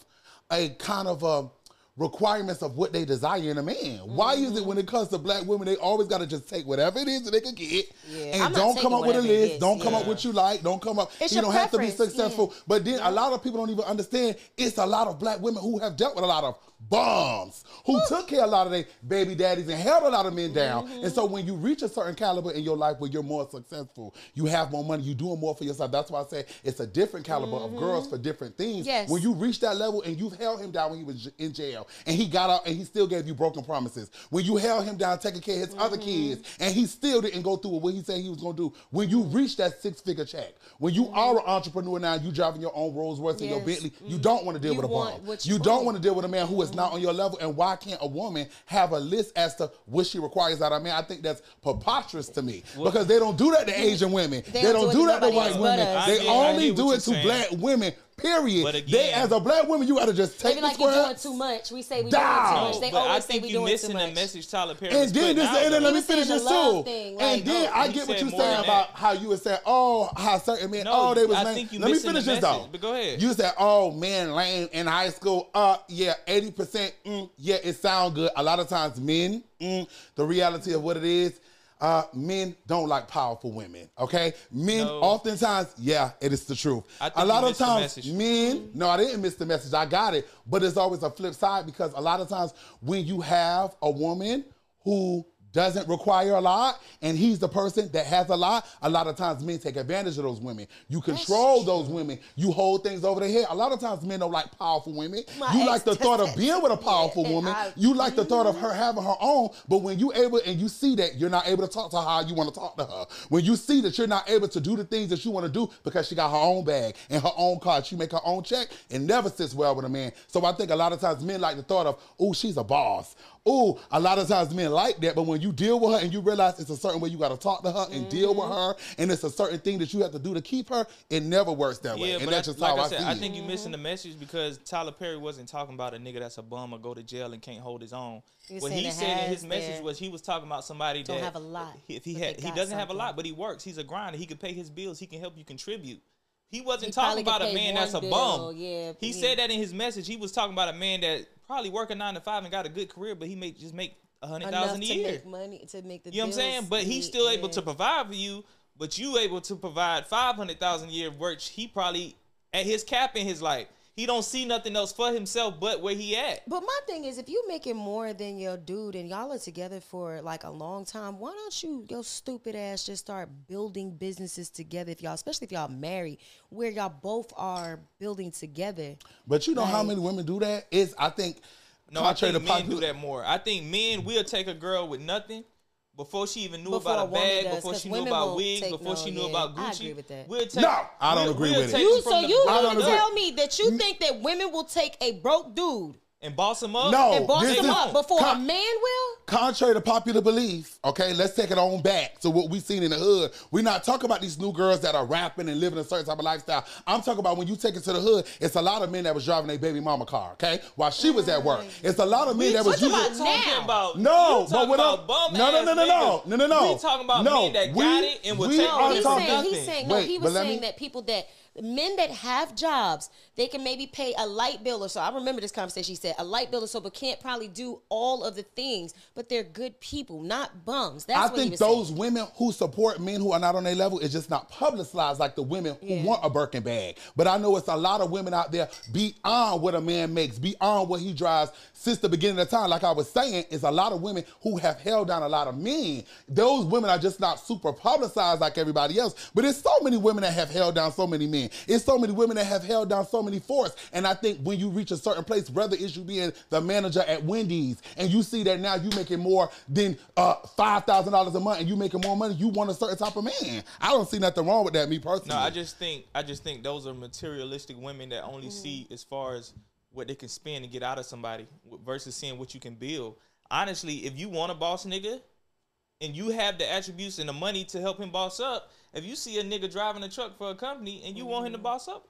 a kind of a requirements of what they desire in a man? Why is it when it comes to black women, they always got to just take whatever it is that they can get Yeah, and don't come up with a list, is, don't come up yeah. with you like, don't come up. It's you don't have to be successful. yeah. But then a lot of people don't even understand it's a lot of black women who have dealt with a lot of bums who took care of a lot of their baby daddies and held a lot of men down. Mm-hmm. And so when you reach a certain caliber in your life where you're more successful, you have more money, you're doing more for yourself. That's why I say it's a different caliber of girls for different things. Mm-hmm. Yes. When you reach that level and you've held him down when he was in jail and he got out and he still gave you broken promises. When you held him down taking care of his other Mm-hmm. kids and he still didn't go through with what he said he was going to do. When you reach that six figure check, when you are an entrepreneur now, you driving your own Rolls Royce and your Mm-hmm. Bentley, you don't want to deal You with a bum. You you don't want. want to deal with a man who is not on your level. And why can't a woman have a list as to what she requires out of a man? I think that's preposterous to me because they don't do that to Asian women. They, don't don't do do that to to white women. They I only do it to you're black women. Period. But they, again- as a black woman, you got to just They take be the like you square. doing too much. We say we Down. doing too much. They but I always say think we you doing missing too the message Tyler Perry And then this, out, and then let me finish this too. thing, and like, then no, I get what you more saying about how you were saying, oh, how certain men, No, oh, they was I lame. think you Let me missing the finish this message, though. but go ahead. You said, oh, man, lame in high school. Uh, yeah, eighty percent. Mm, yeah, it sound good. A lot of times, men, mm, the reality of what it is. Uh, men don't like powerful women. Okay, men No. oftentimes, yeah, it is the truth. A lot of times, men. No, I didn't miss the message. I got it, but it's always a flip side because a lot of times when you have a woman who doesn't require a lot and he's the person that has a lot, a lot of times men take advantage of those women. You control those women. You hold things over their head. A lot of times men don't like powerful women. My you like the thought of being with a powerful Yeah, woman. I- you like the thought of her having her own, but when you able and you see that you're not able to talk to her how you want to talk to her. When you see that you're not able to do the things that you want to do because she got her own bag and her own car, she make her own check, it never sits well with a man. So I think a lot of times men like the thought of, oh, she's a boss. Oh, a lot of times men like that, but when you deal with her and you realize it's a certain way you got to talk to her and deal with mm-hmm. her, and it's a certain thing that you have to do to keep her, it never works that way. Yeah, and but that's I, just like how I I, said, see I think you're missing the message because Tyler Perry wasn't talking about a nigga that's a bum or go to jail and can't hold his own. He was what saying he said in his has message their- was he was talking about somebody that Don't that have a lot, If he had, he doesn't have a lot, but he works. He's a grinder. He can pay his bills. He can help you contribute. He wasn't He talking about a man that's a bill, bum. yeah, he yeah. said that in his message. He was talking about a man that probably working nine to five and got a good career, but he may just make a hundred thousand a year. make money to make the You know what I'm saying? But he's still able to provide for you. But you able to provide five hundred thousand a year, which he probably at his cap in his life. He don't see nothing else for himself but where he at. But my thing is, if you making more than your dude and y'all are together for like a long time, why don't you, your stupid ass, just start building businesses together? If y'all, especially if y'all married, where y'all both are building together. But you know how many women do that? Is I think No, I contrary think to men popular- do that more. I think men will take a girl with nothing before she even knew Before about a a bag, does, before 'cause she knew about wigs, take before she knew yeah, about I agree with that. We'll take, No, I don't we'll- agree we'll with it. You so you I don't gonna tell me that you think that women will take a broke dude and boss him up. No. and boss this him is- up before a man will? contrary to popular belief, okay, let's take it on back to what we've seen in the hood. We're not talking about these new girls that are rapping and living a certain type of lifestyle. I'm talking about when you take it to the hood, it's a lot of men that was driving their baby mama car, okay, while she was at work. It's a lot of men that was talking using. about talking now. about No, but talking what about bum no, no, ass no, no, no, no, no, no. We talking about No, men that we- got it and will we take are all he's this talking- nothing. he's saying no. Wait, he was saying me- that people that men that have jobs, they can maybe pay a light bill or so. I remember this conversation. She said a light bill or so, but can't probably do all of the things. But they're good people, not bums. That's I think those saying. women who support men who are not on their level is just not publicized like the women who Yeah. want a Birkin bag. But I know it's a lot of women out there beyond what a man makes, beyond what he drives. Since the beginning of time, like I was saying, is a lot of women who have held down a lot of men. Those women are just not super publicized like everybody else. But it's so many women that have held down so many men. It's so many women that have held down so many force. And I think when you reach a certain place, whether it's you being the manager at Wendy's, and you see that now you making more than uh, five thousand dollars a month, and you making more money, you want a certain type of man. I don't see nothing wrong with that, me personally. No, I just think I just think those are materialistic women that only see as far as what they can spend and get out of somebody versus seeing what you can build. Honestly, if you want a boss nigga and you have the attributes and the money to help him boss up, if you see a nigga driving a truck for a company and you want him to mm-hmm. boss up,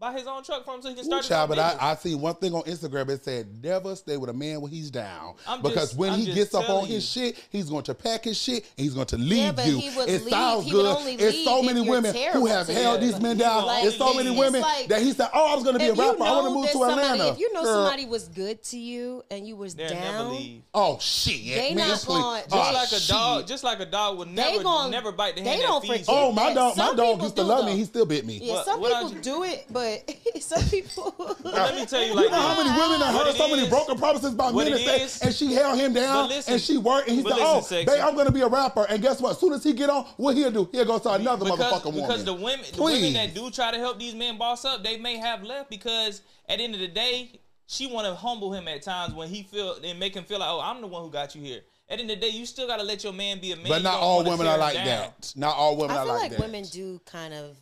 buy his own truck for him so he can Ooh, start his child, own but I, business. I see one thing on Instagram. It said, "Never stay with a man when he's down." I'm because just- when I'm he gets up on telling his shit, he's going to pack his shit and he's going to leave Yeah, but you. he would it leave- sounds he would good. only It's so many women who have held these men down. would It's so many leave. women like- that he said, "Oh, I was going to be a If you rapper. I want to move to somebody, Atlanta." if you know Girl. somebody was good to you and you was They'll down. Oh shit! They man, not please. going- oh, Just Oh, like a dog, just like a dog would never never bite the they hand don't that feeds forget. Oh, my dog! My dog people used to love me. He still bit me. Yeah, some people do it, but *laughs* some people. But let me tell you You like know how many women I heard so many broken promises by men and, say, and she held him down listen- and she worked and he but said, listen, "Oh, sexy. babe, I'm gonna be a rapper." And guess what? As soon as he get on, what he'll do? He'll go to another because, motherfucking woman. because the women, the women Please. that do try to help these men boss up, they may have left because at the end of the day, she want to humble him at times when he feel and make him feel like, oh, I'm the one who got you here. At the end of the day, you still gotta let your man be a man. but not all women are like down. that. Not all women I are feel like, like that. women do kind of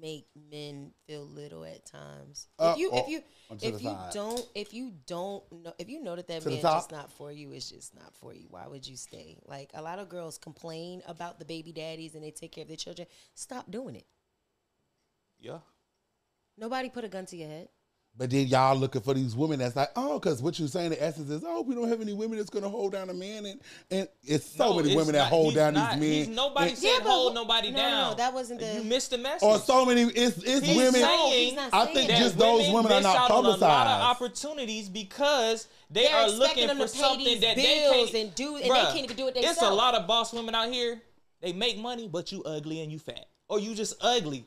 make men feel little at times. Uh, if you oh, if you if you side. don't if you don't know if you know that that To the man's just not for you, it's just not for you. Why would you stay? Like a lot of girls complain about the baby daddies and they take care of their children. Stop doing it. Yeah. Nobody put a gun to your head. But then y'all looking for these women that's like, oh, because what you're saying, the essence is, oh, we don't have any women that's gonna hold down a man, and and it's so No, many it's women that hold down not- these men. Nobody And- said Yeah, hold nobody no, down. no, that wasn't the- You missed the message. or so many. It's it's He's women. saying- saying he's not I think that. just those women are not out on a lot of publicized. opportunities because they They're are looking for something that they can't and do- and they can't even do it It's a lot of boss women out here. They make money, but you ugly and you fat, or you just ugly.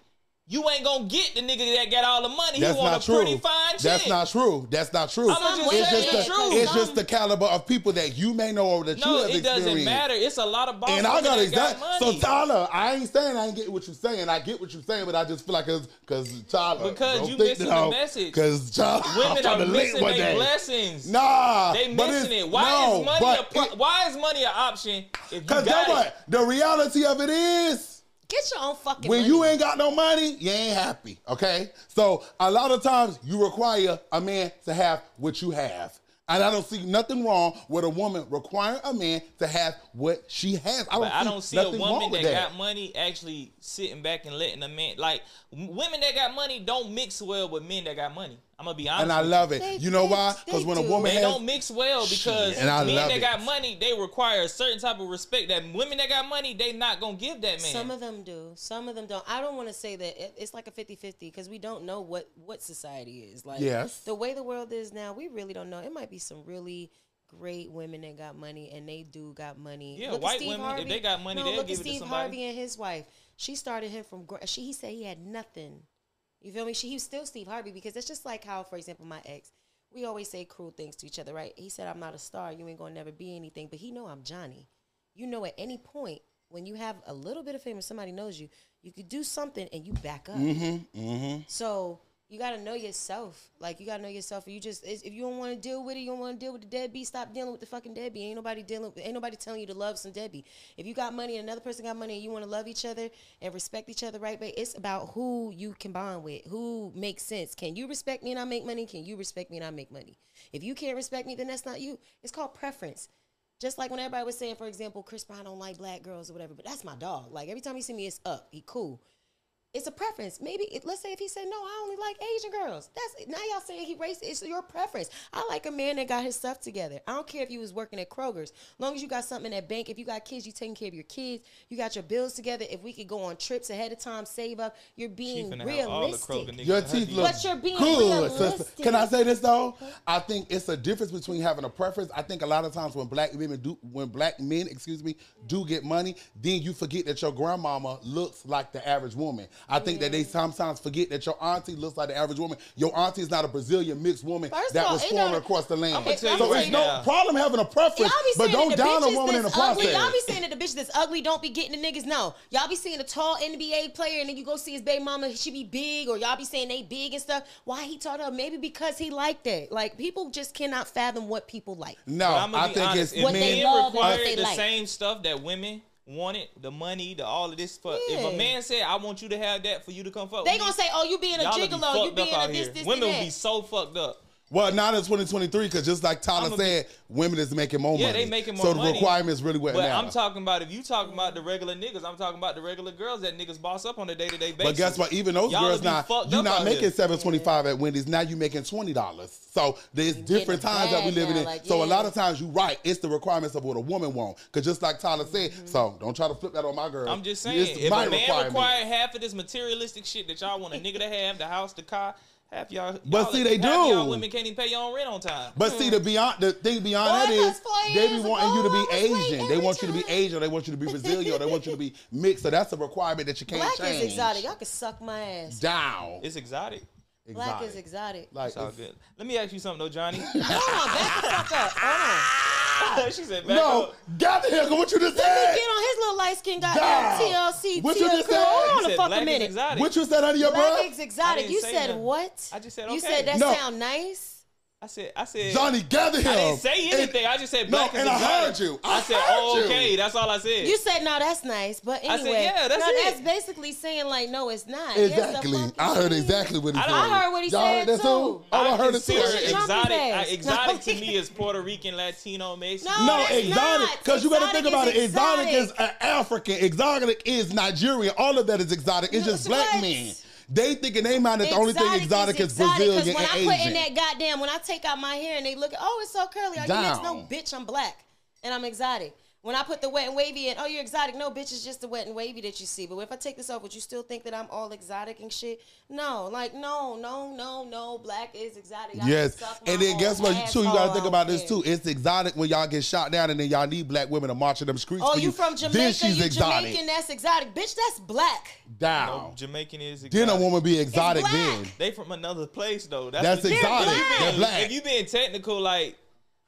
You ain't gonna get the nigga that got all the money. That's he want not a true. pretty fine chick. That's not true. That's not true. I'ma just it's just it's the, true. it's just the caliber of people that you may know or that you No, it doesn't experienced. matter. It's a lot of boss And I got that exact. got So money. Tyler, I ain't saying I ain't get what you're saying. I get what you're saying, but I just feel like it's because Tyler. Because you think missing that the I'm- message. Cause Tyler, I'm Women trying are to link missing their blessings. Nah, They missing it. Why no, is money a but pro- it- why is money an option Cause got that what the reality of it is. Get your own fucking When money. you ain't got no money, you ain't happy. Okay? So a lot of times you require a man to have what you have. And I don't see nothing wrong with a woman requiring a man to have what she has. I don't, But see, I don't see a nothing wrong woman with that, that. got money actually sitting back and letting a man like women that got money don't mix well with men that got money. I'm gonna be honest. and I love it. They- you know they- why? Because when a woman. They has, don't mix well because and I men love that it. got money they require a certain type of respect that women that got money they not gonna give that man. Some of them do. Some of them don't. I don't want to say that it, it's like a 50-50 because we don't know what what society is. Like Yes. the way the world is now, we really don't know. It might be some really great women that got money and they do got money. Yeah, Look at white Steve women, if Harvey. they got money, no, they'll look give at it to Steve somebody. Harvey and his wife. She started him from. gr- She he said he had nothing. You feel me? She, he was still Steve Harvey because it's just like how, for example, my ex. We always say cruel things to each other, right? He said, "I'm not a star. You ain't gonna never be anything." But he know I'm Jhonni. You know, at any point when you have a little bit of fame and somebody knows you, you could do something and you back up. Mm-hmm, mm-hmm. So you gotta know yourself. Like you gotta know yourself. You just if you don't want to deal with it, you don't want to deal with the deadbeat. Stop dealing with the fucking deadbeat. Ain't nobody dealing. Ain't nobody telling you to love some deadbeat. If you got money and another person got money and you want to love each other and respect each other, right? But it's about who you can bond with, who makes sense. Can you respect me and I make money? Can you respect me and I make money? If you can't respect me, then that's not you. It's called preference. Just like when everybody was saying, for example, Chris Brown don't like black girls or whatever, but that's my dog. Like every time he see me, it's up. He cool it's a preference. Maybe it, let's say if he said no, I only like Asian girls. That's now y'all saying he racist. It's your preference. I like a man that got his stuff together. I don't care if you was working at Kroger's. long as you got something in that bank. If you got kids, you taking care of your kids. You got your bills together. If we could go on trips ahead of time, save up. You're being finna have all the realistic. Your teeth look But you're being good. realistic. Can I say this though? I think it's a difference between having a preference. I think a lot of times when black women do, when black men, excuse me, do get money, then you forget that your grandmama looks like the average woman. I think that they sometimes forget that your auntie looks like the average woman. Your auntie is not a Brazilian mixed woman First that all, was it formed across the land. I'ma tell you so right it's no now. problem having a preference, Y'all be but saying don't that the down a bitches woman in the that's ugly. process. Y'all be saying that the bitch that's ugly don't be getting the niggas. No, y'all be seeing a tall NBA player and then you go see his baby mama, she be big, or y'all be saying they big and stuff. Why he taught her? Maybe because he liked that. Like people just cannot fathom what people like. no, I'ma I think honest, it's if What men. men love and what they the like. same stuff that women wanted, the money, the all of this. For, If a man said, "I want you to have that for you to come fuck," They gonna say, "Oh, you being a be gigolo, you being a this, here. this, Women that." be so fucked up. Well, not in 2023, because just like Tyler I'ma be- said, women is making more Yeah, money. they making more money. so money. the requirements really what But matter. I'm talking about if you talking about the regular niggas, I'm talking about the regular girls that niggas boss up on a day to day basis. But guess what? Even those Y'all girls be now, you're not making here. seven twenty five at Wendy's. Now you're making twenty dollars. So there's different times that we bag living now, in. like, so a lot of times you're right. It's the requirements of what a woman want. Cause just like Tyler said, mm-hmm. so don't try to flip that on my girl. I'm just saying, It's if my a man required half of this materialistic shit that y'all want a nigga to have, the house, the car, half y'all. But y'all- see, they half do. Y'all women can't even pay your own rent on time. But see, the beyond the thing beyond Boy, that is they be wanting you to be I was late Asian. They every want you to be. Asian. They want you to be Brazilian. they want you to be mixed. So that's a requirement that you can't Black change. is exotic. Y'all can suck my ass. Down. It's exotic. Black is exotic. Like It's all good. Let me ask you something though, Jhonni. *laughs* Hold on, back the fuck up. Hold *laughs* she said, back no, up. gather here. What you just on. Let said? me get on his little light skin goddamn Down. TLC. What you TLC. just said? Hold He on a said fucking is minute. exotic. What you said under your Black breath? is exotic. didn't You say said nothing. what? I just said You okay. said that No. sound nice. I said, I said, Jhonni, gather him. I didn't say And- anything. I just said No, black is and I exotic. heard you. I said, heard oh, you. okay. That's all I said. You said no, that's nice, but I said, anyway, yeah, that's no, it. that's basically saying like no, it's not. Exactly. fuck I heard exactly what he I said. I heard what he Y'all said heard that too. too? Oh, I, heard it too. consider Push it, jump exotic. I, exotic to me is Puerto Rican, Latino, Mexican. No. No, exotic. Because you got to think about it. Exotic is uh, African. Exotic is Nigerian. All of that is exotic. It's just black what? men. They think in their mind that the only thing exotic is, exotic, Brazilian when and I Asian. put in that goddamn, when I take out my hair and they look, oh, it's so curly. Are you next? No, bitch, I'm black and I'm exotic. When I put the wet and wavy in, oh, you're exotic. No, bitch, it's just the wet and wavy that you see. But if I take this off, would you still think that I'm all exotic and shit? No, like no, no, no, no. Black is exotic. I Yes, can suck my and then guess what? You too, you gotta think about this too. It's exotic when y'all get shot down, and then y'all need black women to march in them streets. Oh, for you from Jamaica? Then she's you exotic. Jamaican? That's exotic, bitch. That's black. Down. No, Jamaican is exotic. then a woman be exotic. Then, They from another place though. That's, That's exotic. If you They're black. If you being technical, like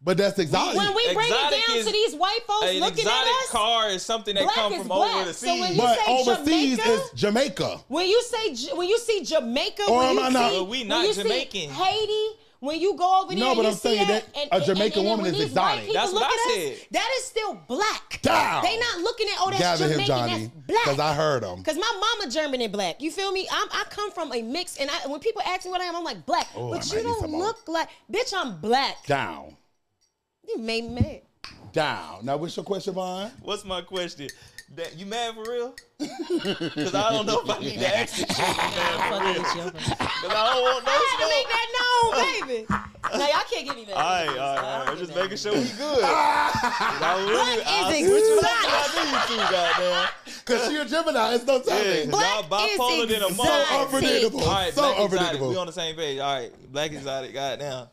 but that's exotic. When we bring it down is to these white folks an looking at exotic us, car is something that black come is from black. over the So when you but say overseas Jamaica? is Jamaica. When you say when you see Jamaica, Or when am you I not- see Well, we when not you Jamaican. see Haiti, when you go over there, No, but you I'm see saying that, that and, a and- Jamaican and then woman is exotic. That's what at I us, said. That is still black. Down. They not looking at oh that's Gather him, Jamaican, Jhonni, that's black. because I heard them. Cause my mama German and black. You feel me? I'm, I come from a mix, and I, when people ask me what I am, I'm like black. Oh, I but might you don't look like bitch. I'm black. Down, You made me mad. down. Now, what's your question, Von? What's my question? That you mad for real? *laughs* Because I don't know if I need to ask. You mad for real? Because I don't want no I had to make that known, baby. now y'all can't get me mad. All right, all right, all right. I'm just making sure we *laughs* good. 'Cause I really, Black I is switch it up exotic. when I need to, goddamn. Because she a Gemini. It's no Yeah, telling. 'cause y'all Black is bipolar than a exotic. motherfucker. Unpredictable. All right, so black exotic. unpredictable. We on the same page. All right, black exotic. Goddamn,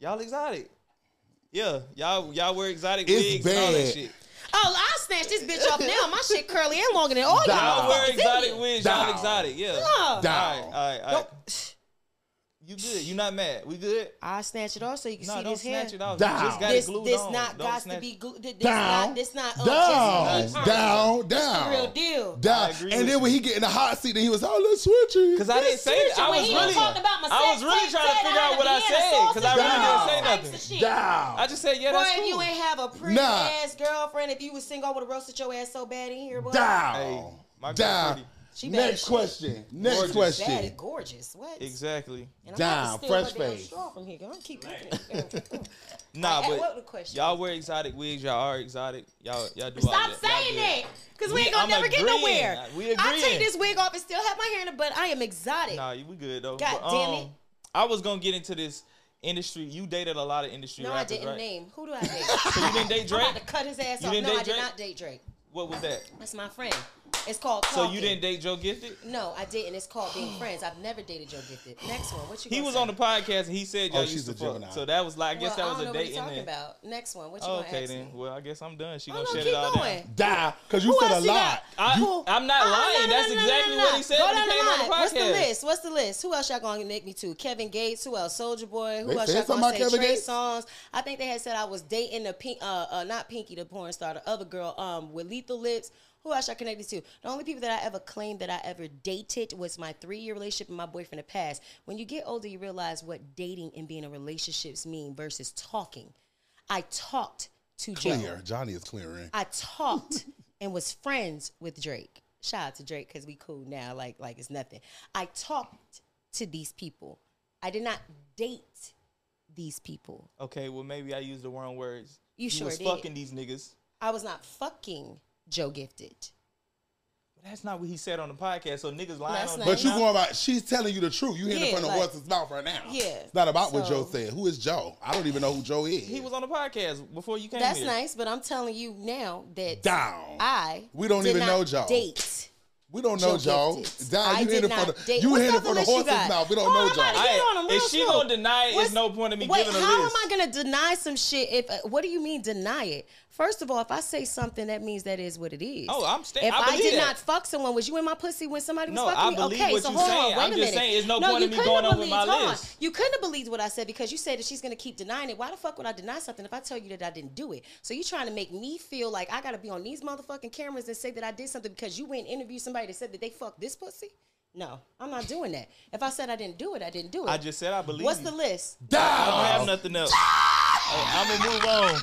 y'all exotic. Yeah, y'all y'all wear exotic It's wigs and all that bad. shit. Oh, I'll snatch this bitch off now. My shit curly and longer than oh, all y'all. Y'all wear motherfuckers in exotic here. wigs. Y'all exotic. Yeah. No. Down. All right, all right, all right. You good? You not mad? We good? I'll snatch it off so you can No, see don't this hair. snatch it off. Down. Just got This it glued this on. not Don't got to be glued. This Down. not this not down, Jesse Lee down, This down, real deal. down. And with then when he get in the hot seat, then he was, oh, let's switch it. Cause I didn't say that. I was really, talked about my I was really trying to figure out what I be said. Cause I really didn't say nothing. down. I just said yeah, Boy, that's if cool. you ain't have a pretty ass girlfriend, if you was single, I would have roasted your ass so bad in here, boy. down, my girl down. Pretty. She bad Next as shit. question. Next Gorgeous. Bad is question. gorgeous. What? Exactly. And I'm Down, about to steal fresh face. straw from here. Don't keep looking it. *laughs* Nah, Hey, but what y'all wear exotic wigs. Y'all are exotic. Y'all y'all do all that. Y'all saying good. that. Because we, We- ain't gonna I'm never get nowhere. We I'll take this wig off and still have my hair in it, but I am exotic. Nah, we good though. God But, damn um, it. I was gonna get into this industry. You dated a lot of industry no, I didn't right? name. Who do I *laughs* date? So you didn't date I'm Drake? about to cut his ass You off. No, I did Drake? not date Drake. What was that? That's my friend. It's called So you didn't date Joe Gifted? No, I didn't. It's called being *sighs* friends. I've never dated Joe Gifted. Next one. What you? He gonna was say? on the podcast and he said y'all Oh, she's used to a fuck. Gemini. So that was like I guess well, that was I a don't know what date you're in talking there. about. Next one. What you Oh, okay ask then. me? Well, I guess I'm done. She Oh, gonna no, shut it all going. down. Die, because you Who said a else lot. I, You- I'm not Oh, lying. no, no, That's no, no, exactly no, no. what he said Go when down he the came on the line. podcast. What's the list? What's the list? Who else y'all gonna make me to? Kevin Gates. Who else? Soulja Boy. Who else said y'all gonna say? Trey Songz. I think they had said I was dating the pink, uh, uh, not Pinky, the porn star, the other girl, um, with Lethal Lips. Who else I connected to? The only people that I ever claimed that I ever dated was my three year relationship and my boyfriend in the past. When you get older, you realize what dating and being in relationships mean versus talking. I talked to Joe. Clear. Jhonni is clearing. I talked *laughs* and was friends with Drake. Shout out to Drake because we cool now, like like it's nothing. I talked to these people. I did not date these people. Okay, well maybe I used the wrong words. You sure was did. fucking these niggas. I was not fucking Joe Gifted. That's not what he said on the podcast. So niggas lying That's on But you going about, she's telling you the truth. You hearing it Yeah, from the like- horse's mouth right now. Yeah. It's not about what Joe said. Who is Joe? I don't even know who Joe is. He was on the podcast before you came That's here. nice, but I'm telling you now that Down. I We don't did even not know Joe. Date. We don't know Joe Joe. Down, you did hear it not from the, date- you What's hear the it from the list you horse's got? mouth. We don't Oh, know I'm Joe. about to on if she slow. gonna deny it, What's- it's no point in me Wait, giving a how am I gonna deny some shit? If uh, what do you mean deny it? First of all, if I say something, that means that is what it is. Oh, I'm sta- If I I, did that. not fuck someone, was you in my pussy when somebody was No, fucking I me? believe okay, what so you're hold saying. on, wait I'm a just minute. saying, there's no no, point you in me couldn't going have on with my believed- hold on. list. You couldn't have believed what I said because you said that she's gonna keep denying it. Why the fuck would I deny something if I tell you that I didn't do it? So you trying to make me feel like I gotta be on these motherfucking cameras and say that I did something because you went and interviewed somebody that said that they fucked this pussy? No, I'm not doing that. If I said I didn't do it, I didn't do it. I just said I believe What's you. the list? I don't have nothing else. I'm gonna move on.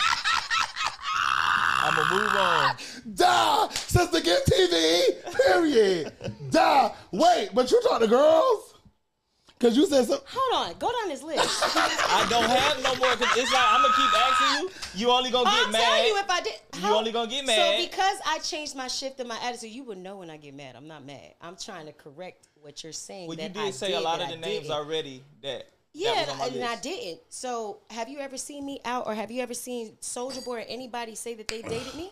I'm gonna move *laughs* on. Duh. Sister Gift TV. Period. *laughs* Duh. Wait, but you talk to girls? Because you said something. Hold on, go down this list. *laughs* I don't have no more. Cause it's like I'm gonna keep asking you. You only gonna get I'll mad. tell you if I did. You only gonna get mad. So because I changed my shift and my attitude, you would know when I get mad. I'm not mad. I'm trying to correct what you're saying. well, you did I say a lot of the I names didn't. already. That Yeah, that was on my and I didn't. So have you ever seen me out, or have you ever seen Soulja Boy or anybody say that they dated me?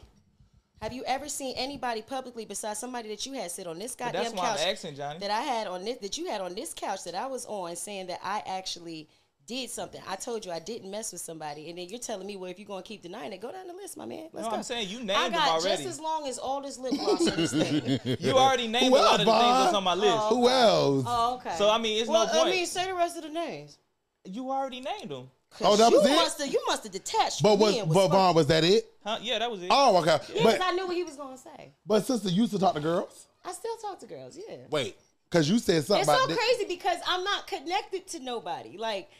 Have you ever seen anybody publicly besides somebody that you had sit on this goddamn that's why I'm couch that I had on this that you had on this couch that I was on saying that I actually did something. I told you I didn't mess with somebody, and then you're telling me, well, if you're gonna keep denying it, go down the list, my man. Let's No, go. I'm saying you named I them got already. just as long as all this lip gloss on this thing. *laughs* You already named Who a lot else, of the things that's on my list. Who else? Oh, okay. So, I mean, it's no well, point. I mean, say the rest of the names. You already named them. Oh, that you was it? Must have, you must have detached but was was but Von, was that it? Huh? Yeah, that was it. Oh, okay. Yeah, 'cause But I knew what he was gonna say. but sister, you used to talk to girls. I still talk to girls. Yeah. Wait, because you said something It's about so this. crazy because I'm not connected to nobody. Like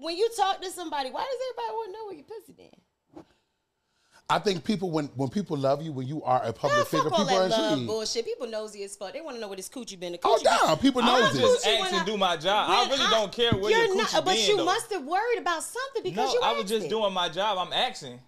when you talk to somebody, why does everybody want to know where you pussy been? I think people when when people love you when you are a public Nah, figure, fuck all people are that love intrigued. bullshit. People nosy as fuck. They want to know where this coochie been. The Oh, coochie damn, people know I'm this. just Coochie when asking I- do my job. I when really don't care where you're your coochie not, But been, you though. must have worried about something because No, you I was asked just doing my job. I'm asking.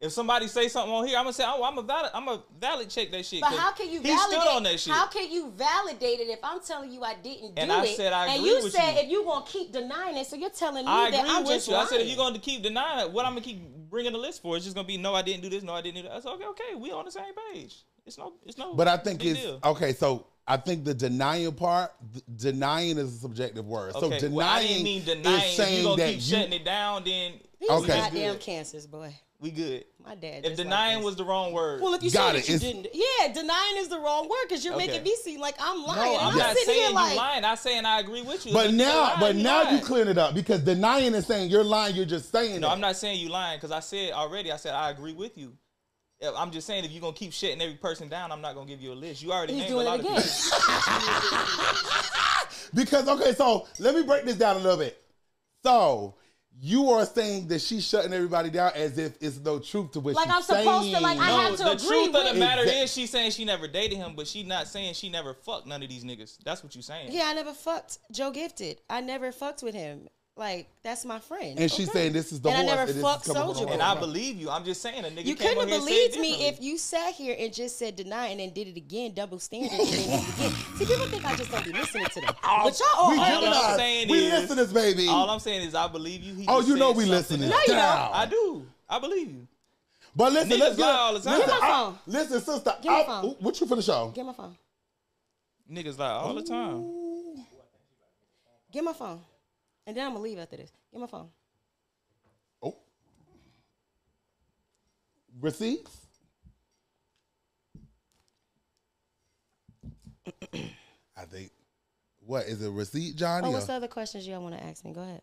If somebody say something on here, I'm gonna say, "Oh, I'm a valid, I'm a valid check that shit." But 'cause how can you He validate? stood on that shit. How can you validate it if I'm telling you I didn't do And I it? said I and agree you with said you. if you gonna keep denying it, so you're telling me I that agree I'm with just you. I said if lying. you're going to keep denying it, what I'm gonna keep bringing the list for? It's just gonna be no, I didn't do this, no, I didn't do that. I said okay, okay, we on the same page. It's no, it's no. But I think big it's deal. okay. So I think the denying part, th- denying is a subjective word. So denying well, I didn't mean denying. is If you saying gonna that keep you. shutting it down, then These Okay. goddamn Good. cancers, boy. We good. My dad. If denying like was the wrong word, Well, if you Got say it. that you didn't, yeah, denying is the wrong word because you're Okay. making me seem like I'm lying. no, and I'm I'm, not sitting saying here you like, lying. I'm saying I agree with you. But If you now, lying, but now you lying. clearing it up because denying is saying you're lying. You're just saying No, it. I'm not saying you lying because I said already. I said I agree with you. I'm just saying if you're gonna keep shitting every person down, I'm not gonna give you a list. You already he's named a doing lot it of again. people. *laughs* *laughs* Because okay, so let me break this down a little bit. So you are saying that she's shutting everybody down as if it's no truth to what she's saying. Like she's I'm supposed to, saying. like, I No, have to the agree truth of the matter Exact- is she's saying she never dated him, but she's not saying she never fucked none of these niggas. That's what you're saying. Yeah, I never fucked Joe Gifted. I never fucked with him. Like that's my friend. And she's saying this is the And I horse never and this is fucked coming from the Soulja horse. And I believe you. I'm just saying a nigga You came couldn't have here and said believed me if you sat here and just said deny and then did it again, double standard, and then did it again. *laughs* See, people think I just don't be listening to them. Oh, but y'all all We all I'm Gemini. saying We is- listeners, baby. All I'm saying is I believe you. He oh, you know we something listening. No, you don't. I do. I believe you. But listen, Niggas let's get lie all the time. Listen, Give my I- phone. listen, sister. Give my I- phone. What you for the show? Get my phone. Niggas lie all the time. Get my phone. And then I'm gonna leave after this. Get my phone. Oh. Receipts? *clears throat* I think. What is a Receipt, Jhonni? Oh, what's the other questions y'all want to ask me? Go ahead.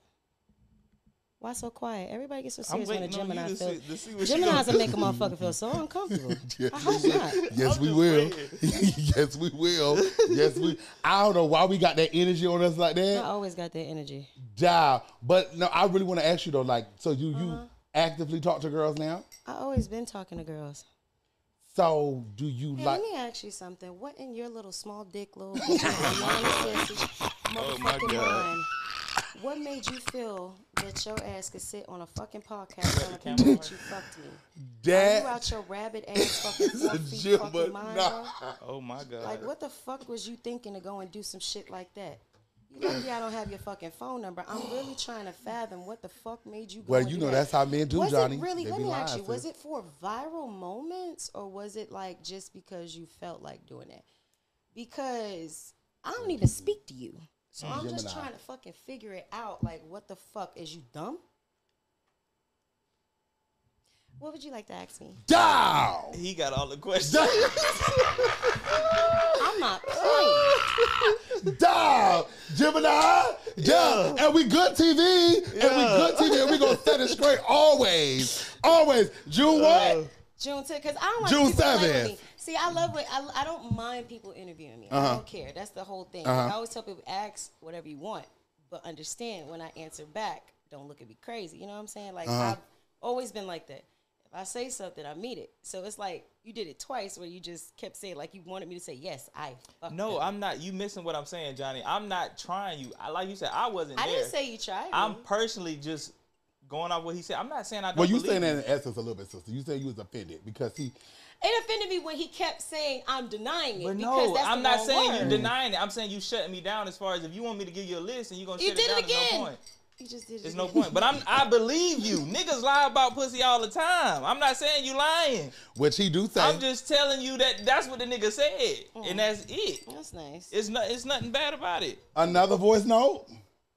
Why so quiet? Everybody gets so serious when a Gemini feels. see, see Gemini's gonna make a motherfucker feel so uncomfortable. Yeah. *laughs* I hope not. Yes, I'm we will. *laughs* yes, we will. Yes, we. I don't know why we got that energy on us like that. I always got that energy. Dial. But no, I really want to ask you though. Like, so you Uh-huh. you actively talk to girls now? I always been talking to girls. So do you Hey, like? let me ask you something. What in your little small dick, little *laughs* motherfucking Oh my God. mind? What made you feel that your ass could sit on a fucking podcast telling camera that you fucked me? Are you out your rabbit ass *laughs* fucking four feet Jim, fucking mind, nah. bro? Oh my god. Like, what the fuck was you thinking to go and do some shit like that? You lucky I don't have your fucking phone number. I'm really *sighs* trying to fathom what the fuck made you go Well, and you do know that. that's how men do, was Jhonni. it really? They let me ask lying, you. Was it for viral moments, or was it like just because you felt like doing it? Because I don't even speak to you, so I'm just trying to fucking figure it out. Like, what the fuck is you dumb? What would you like to ask me? Dial. he got all the questions. *laughs* I'm not playing. *laughs* Dial. Gemini. Yeah. And we good TV. Yeah. And we good TV. And we gonna set it straight always. Always. June what? June 10th, because I don't like June people playing 7th. Me. See, I love it. I, I don't mind people interviewing me. I Uh-huh. don't care. That's the whole thing. Like, I always tell people, ask whatever you want, but understand when I answer back, don't look at me crazy. You know what I'm saying? Like, Uh-huh. I've always been like that. If I say something, I mean it. So it's like you did it twice where you just kept saying, like, you wanted me to say, yes, I No, them. I'm not. You missing what I'm saying, Jhonni. I'm not trying you. I like you said. I wasn't I there. didn't say you tried. I'm me. personally just going off what he said. I'm not saying I don't. Well, you saying that in essence a little bit, sister. You saying you was offended because he. It offended me when he kept saying, I'm denying it. But because no, that's I'm not saying word. you denying it. I'm saying you shutting me down as far as if you want me to give you a list and you're gonna You shut did it it down. There's again. no point. You just did it. There's no point. But I'm *laughs* I believe you. Niggas lie about pussy all the time. I'm not saying you lying. Which he do say. I'm just telling you that that's what the nigga said, and mm. that's it. That's nice. It's not. It's nothing bad about it. Another voice note.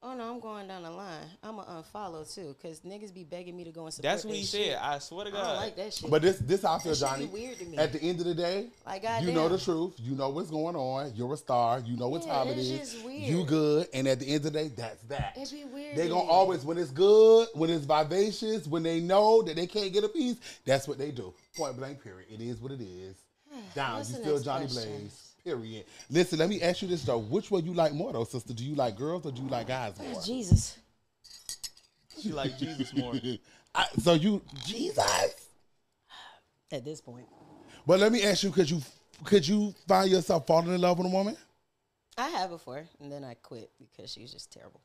Oh no, I'm going down the line. I'm gonna unfollow too, cause niggas be begging me to go and support. That's what he they said. shit. I swear to God, I don't like that shit. But this this how I feel, That shit Jhonni. be weird to me. At the end of the day, Like, God you know the truth. You know what's going on. You're a star. You know what Yeah, time it it's just weird. You good. And at the end of the day, that's that. It'd be weird They to gonna always when it's good, when it's vivacious, when they know that they can't get a piece, that's what they do. Point blank. Period. It is what it is. *sighs* Down. What's you still Jhonni question? Blaze. Period. Listen, let me ask you this though. Which one you like more though, sister? Do you like girls or do you like guys more? Jesus. She like Jesus more. *laughs* I, so you Jesus. At this point, But let me ask you, could you could you find yourself falling in love with a woman? I have before, and then I quit because she was just terrible.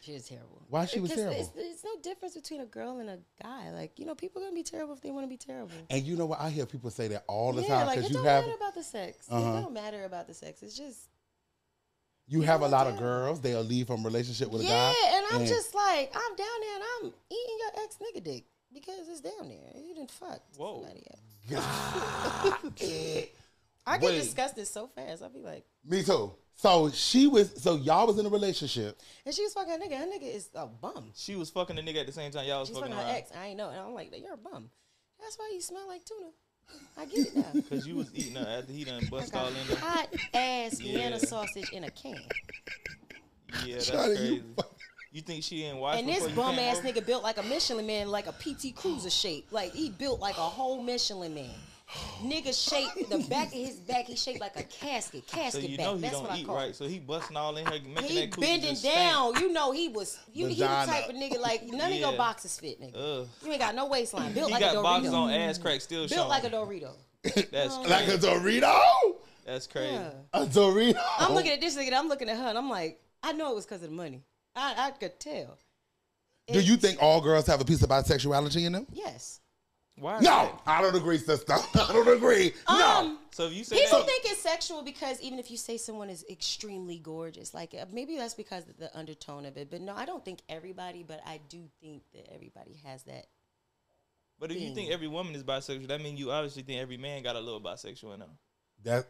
She was terrible. Why she was Because terrible? There's, there's no difference between a girl and a guy. Like you know, people are gonna be terrible if they want to be terrible. And you know what? I hear people say that all the yeah, time like it you don't have matter about the sex. Uh-huh. It don't matter about the sex. It's just you have a lot of girls. They'll leave from relationship with a guy. yeah, and I'm just like I'm down there and I'm eating your ex nigga dick because it's down there. You didn't fuck Whoa. somebody else. Eh, *laughs* I get Wait. disgusted so fast. I'll be like, Me too. So she was. So y'all was in a relationship. and she was fucking a nigga. Her nigga is a bum. She was fucking a nigga at the same time y'all was She's fucking fucking her around. ex. I ain't know. And I'm like, you're a bum. That's why you smell like tuna. I get it now. *laughs* Cause you was eating her after he done bust all in there. Hot ass *laughs* Yeah. Vienna sausage in a can. Yeah, that's Jhonni, you crazy. fuck- You think she ain't watched And this before bum ass over? nigga built like a Michelin man, like a PT Cruiser shape. Like he built like a whole Michelin man. Nigga shaped the back of his back. He shaped like a casket, So casket you back. know he That's don't what I eat call right. it. So he busting all in her, making He that coochie bending just stank. down. You know he was. You, he the type of nigga like none of your boxes fit, nigga. Ugh. You ain't got no waistline. Built He like a got boxes Dorito. on ass crack still Built showing. like a Dorito. That's oh. Like a. Dorito. That's crazy. Yeah. A Dorito. I'm looking at this nigga. I'm looking at her, and I'm like, I know it was because of the money. I, I could tell. Do you think all girls have a piece of bisexuality in them? Yes. Why? No. I don't agree, sister. *laughs* I don't agree. no. Um, So if you say People that, think it's sexual because even if you say someone is extremely gorgeous, like uh, maybe that's because of the undertone of it. But no, I don't think everybody, but I do think that everybody has that. but if you think every woman is bisexual, that means you obviously think every man got a little bisexual in them. That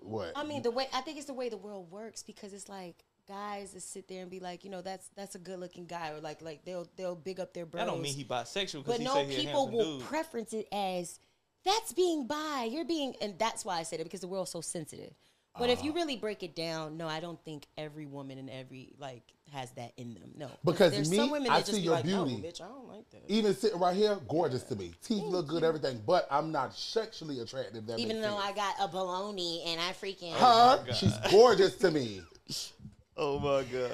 what? I mean, the way I think it's the way the world works because it's like guys that sit there and be like, you know, that's that's a good looking guy, or like like they'll they'll big up their bros. That don't mean he bisexual but he no, say he a people will dude. preference it as that's being bi. You're being, and that's why I said it because the world's so sensitive. But if Ah. you really break it down, no, I don't think every woman and every like has that in them. No, Because there's me, some women I that just see be your like, no, beauty. bitch, I don't like that. Even sitting right here, gorgeous to me. Teeth look good, everything. But I'm not sexually attractive. That Even though sense. I got a baloney and I freaking her, God. she's gorgeous to me. *laughs* Oh my god.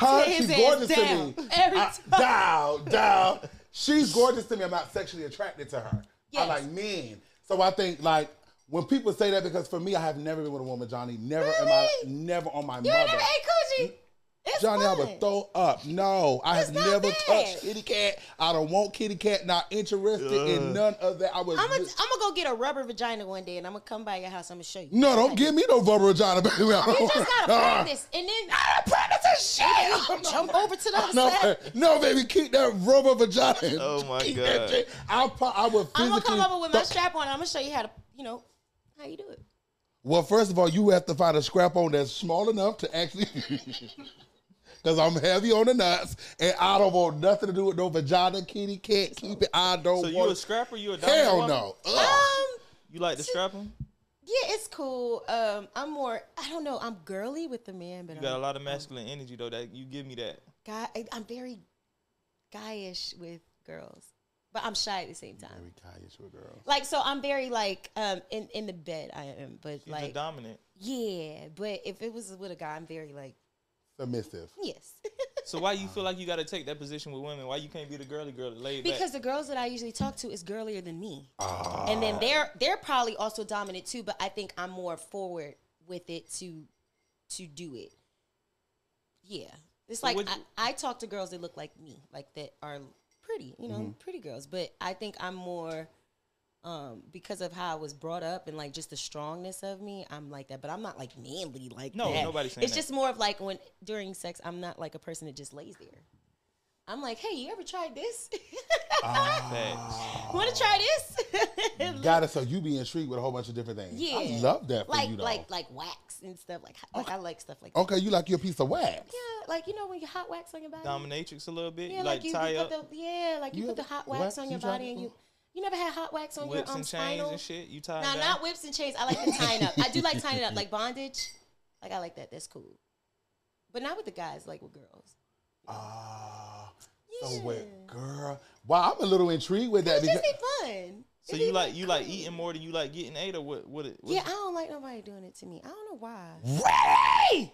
Her, she's ass gorgeous to me. every I- down, down. She's gorgeous to me. I'm not sexually attracted to her. I Yes. like men. So I think like when people say that, because for me, I have never been with a woman, Jhonni. Never in my, Really? never on my You ain't mother. never ate coochie. It's Jhonni, I would throw up. No, I It's have never bad. touched kitty cat. I don't want kitty cat. Not interested in none of that. I was. I'm gonna I'm go get a rubber vagina one day and I'm gonna come by your house. I'm gonna show you. no, don't give me no rubber vagina, baby. You just gotta Uh, *laughs* practice and then I Practice is shit. *laughs* jump over to the other *laughs* No, side. no, baby, keep that rubber vagina. Oh, my Keep God. shit. I'll, pro- I would physically. I'm gonna come over with my strap on. and I'm gonna show you how to, you know, how you do it. Well, first of all, you have to find a scrap on that's small enough to actually. Because I'm heavy on the nuts, and I don't want nothing to do with no vagina, kitty cat. Keep it. I don't want. So you want. a scrapper? You a dominant Hell woman? no. Ugh. Um, You like to scrap him? yeah, it's cool. Um, I'm more. I don't know. I'm girly with the man, but You got a I'm, lot of masculine energy though. That you give me that. guy. I- I'm very guyish with girls, but I'm shy at the same time. Very guyish with girls. Like, so I'm very like um in in the bed. I am, but You're like dominant. yeah. But if it was with a guy, I'm very like Submissive. yes. *laughs* So why you feel like you got to take that position with women? Why you can't be the girly girl that laid Because back? the girls that I usually talk to is girlier than me, Ah. and then they're they're probably also dominant too. But I think I'm more forward with it to to do it. Yeah, it's So like would I, I talk to girls that look like me, like that are pretty, you know, Mm-hmm. pretty girls. But I think I'm more um, because of how I was brought up and like just the strongness of me, I'm like that. But I'm not like manly like No, that. nobody's saying It's that. just more of like when during sex, I'm not like a person that just lays there. I'm like, hey, you ever tried this? *laughs* Facts. Want to try this? *laughs* Got it. So you be intrigued with a whole bunch of different things. yeah, I love that for like you though. like like wax and stuff. Like like I like stuff like that. okay, you like your piece of wax. Yeah, like you know when you hot wax on your body. Dominatrix a little bit. Yeah, you like, like, you, tie you up put the yeah, like you, You put the hot wax wax? on your tried body and you before? You never had hot wax on whips your um, and chains spinal. and shit. You tie Nah, them not whips and chains. I like the tying up. I do like tying it up, *laughs* like bondage. Like I like that. That's cool. But not with the guys, like with girls. Ah, so Yeah. wait, girl. Wow, I'm a little intrigued with that It just be fun. So you like you like eating more than you like getting ate, or what? What? It, what Yeah, I don't like nobody doing it to me. I don't know why. ready.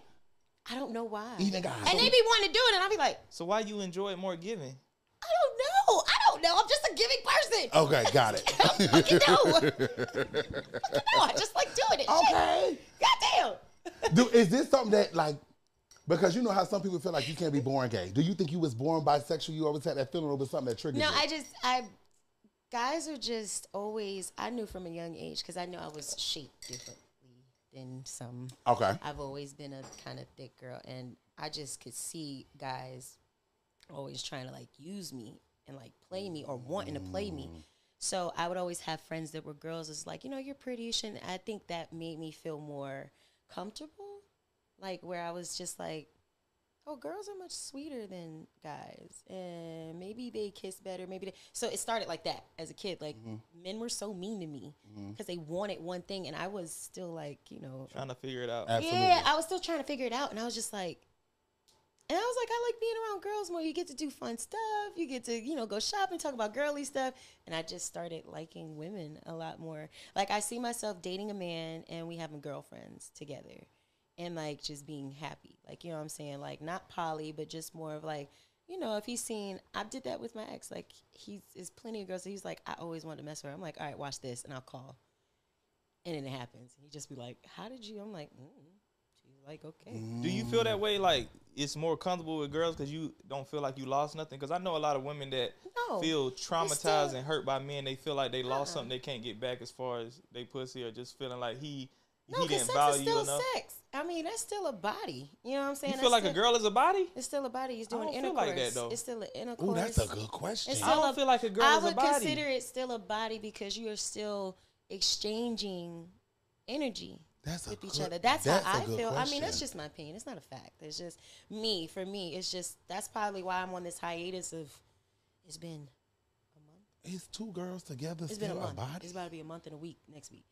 I don't know why. Even guys. And they be wanting to do it, and I be like, So why you enjoy it more giving? I don't know. I don't know. I'm just a giving person. Okay, *laughs* got it. Fucking no. *laughs* no, I just like doing it. Shit. okay. Goddamn. Do is this something that like because you know how some people feel like you can't be born gay? Do you think you was born bisexual? You always had that feeling over something that triggered No, you? No, I just I guys are just always I knew from a young age because I know I was shaped differently than some. okay. I've always been a kind of thick girl, and I just could see guys always trying to like use me and like play me or wanting to play me. Mm. So I would always have friends that were girls. It's like you know you're pretty. You shouldn't. I think that made me feel more comfortable, like where I was just like, oh, girls are much sweeter than guys, and maybe they kiss better. Maybe they. So it started like that as a kid. Like mm-hmm. men were so mean to me mm-hmm. because they wanted one thing, and I was still like, you know, Trying to figure it out. Absolutely. yeah, I was still trying to figure it out, and I was just like, and I was like, I like being around girls more. You get to do fun stuff. You get to, you know, go shopping, talk about girly stuff, and I just started liking women a lot more. Like I see myself dating a man, and we having girlfriends together, and like just being happy. Like you know what I'm saying? Like not poly, but just more of like. You know, if he's seen, I did that with my ex. Like, he's, there's plenty of girls. that He's like, I always wanted to mess with her. I'm like, all right, watch this, and I'll call. And then it happens. He just be like, "How did you?" I'm like, mm. "She's like, okay." Do you feel that way? Like it's more comfortable with girls because you don't feel like you lost nothing? Because I know a lot of women that No, feel traumatized still- and hurt by men. They feel like they lost Uh-uh. something they can't get back as far as they pussy, or just feeling like he No, he because didn't sex is value you still enough. sex. I mean, that's still a body. You know what I'm saying? You That's feel like a girl is a body? It's still a body. He's I doing don't feel intercourse. like that, though. It's still an intercourse. Oh, that's a good question. It's I still don't a- feel like a girl I is a would consider it still a body because you are still exchanging energy That's with each good- other. That's, that's how I feel. I mean, that's just my opinion. It's not a fact. It's just me. For me, it's just that's probably why I'm on this hiatus of. It's been a month. It's two girls together It's been a month. body? It's about to be a month and a week next week,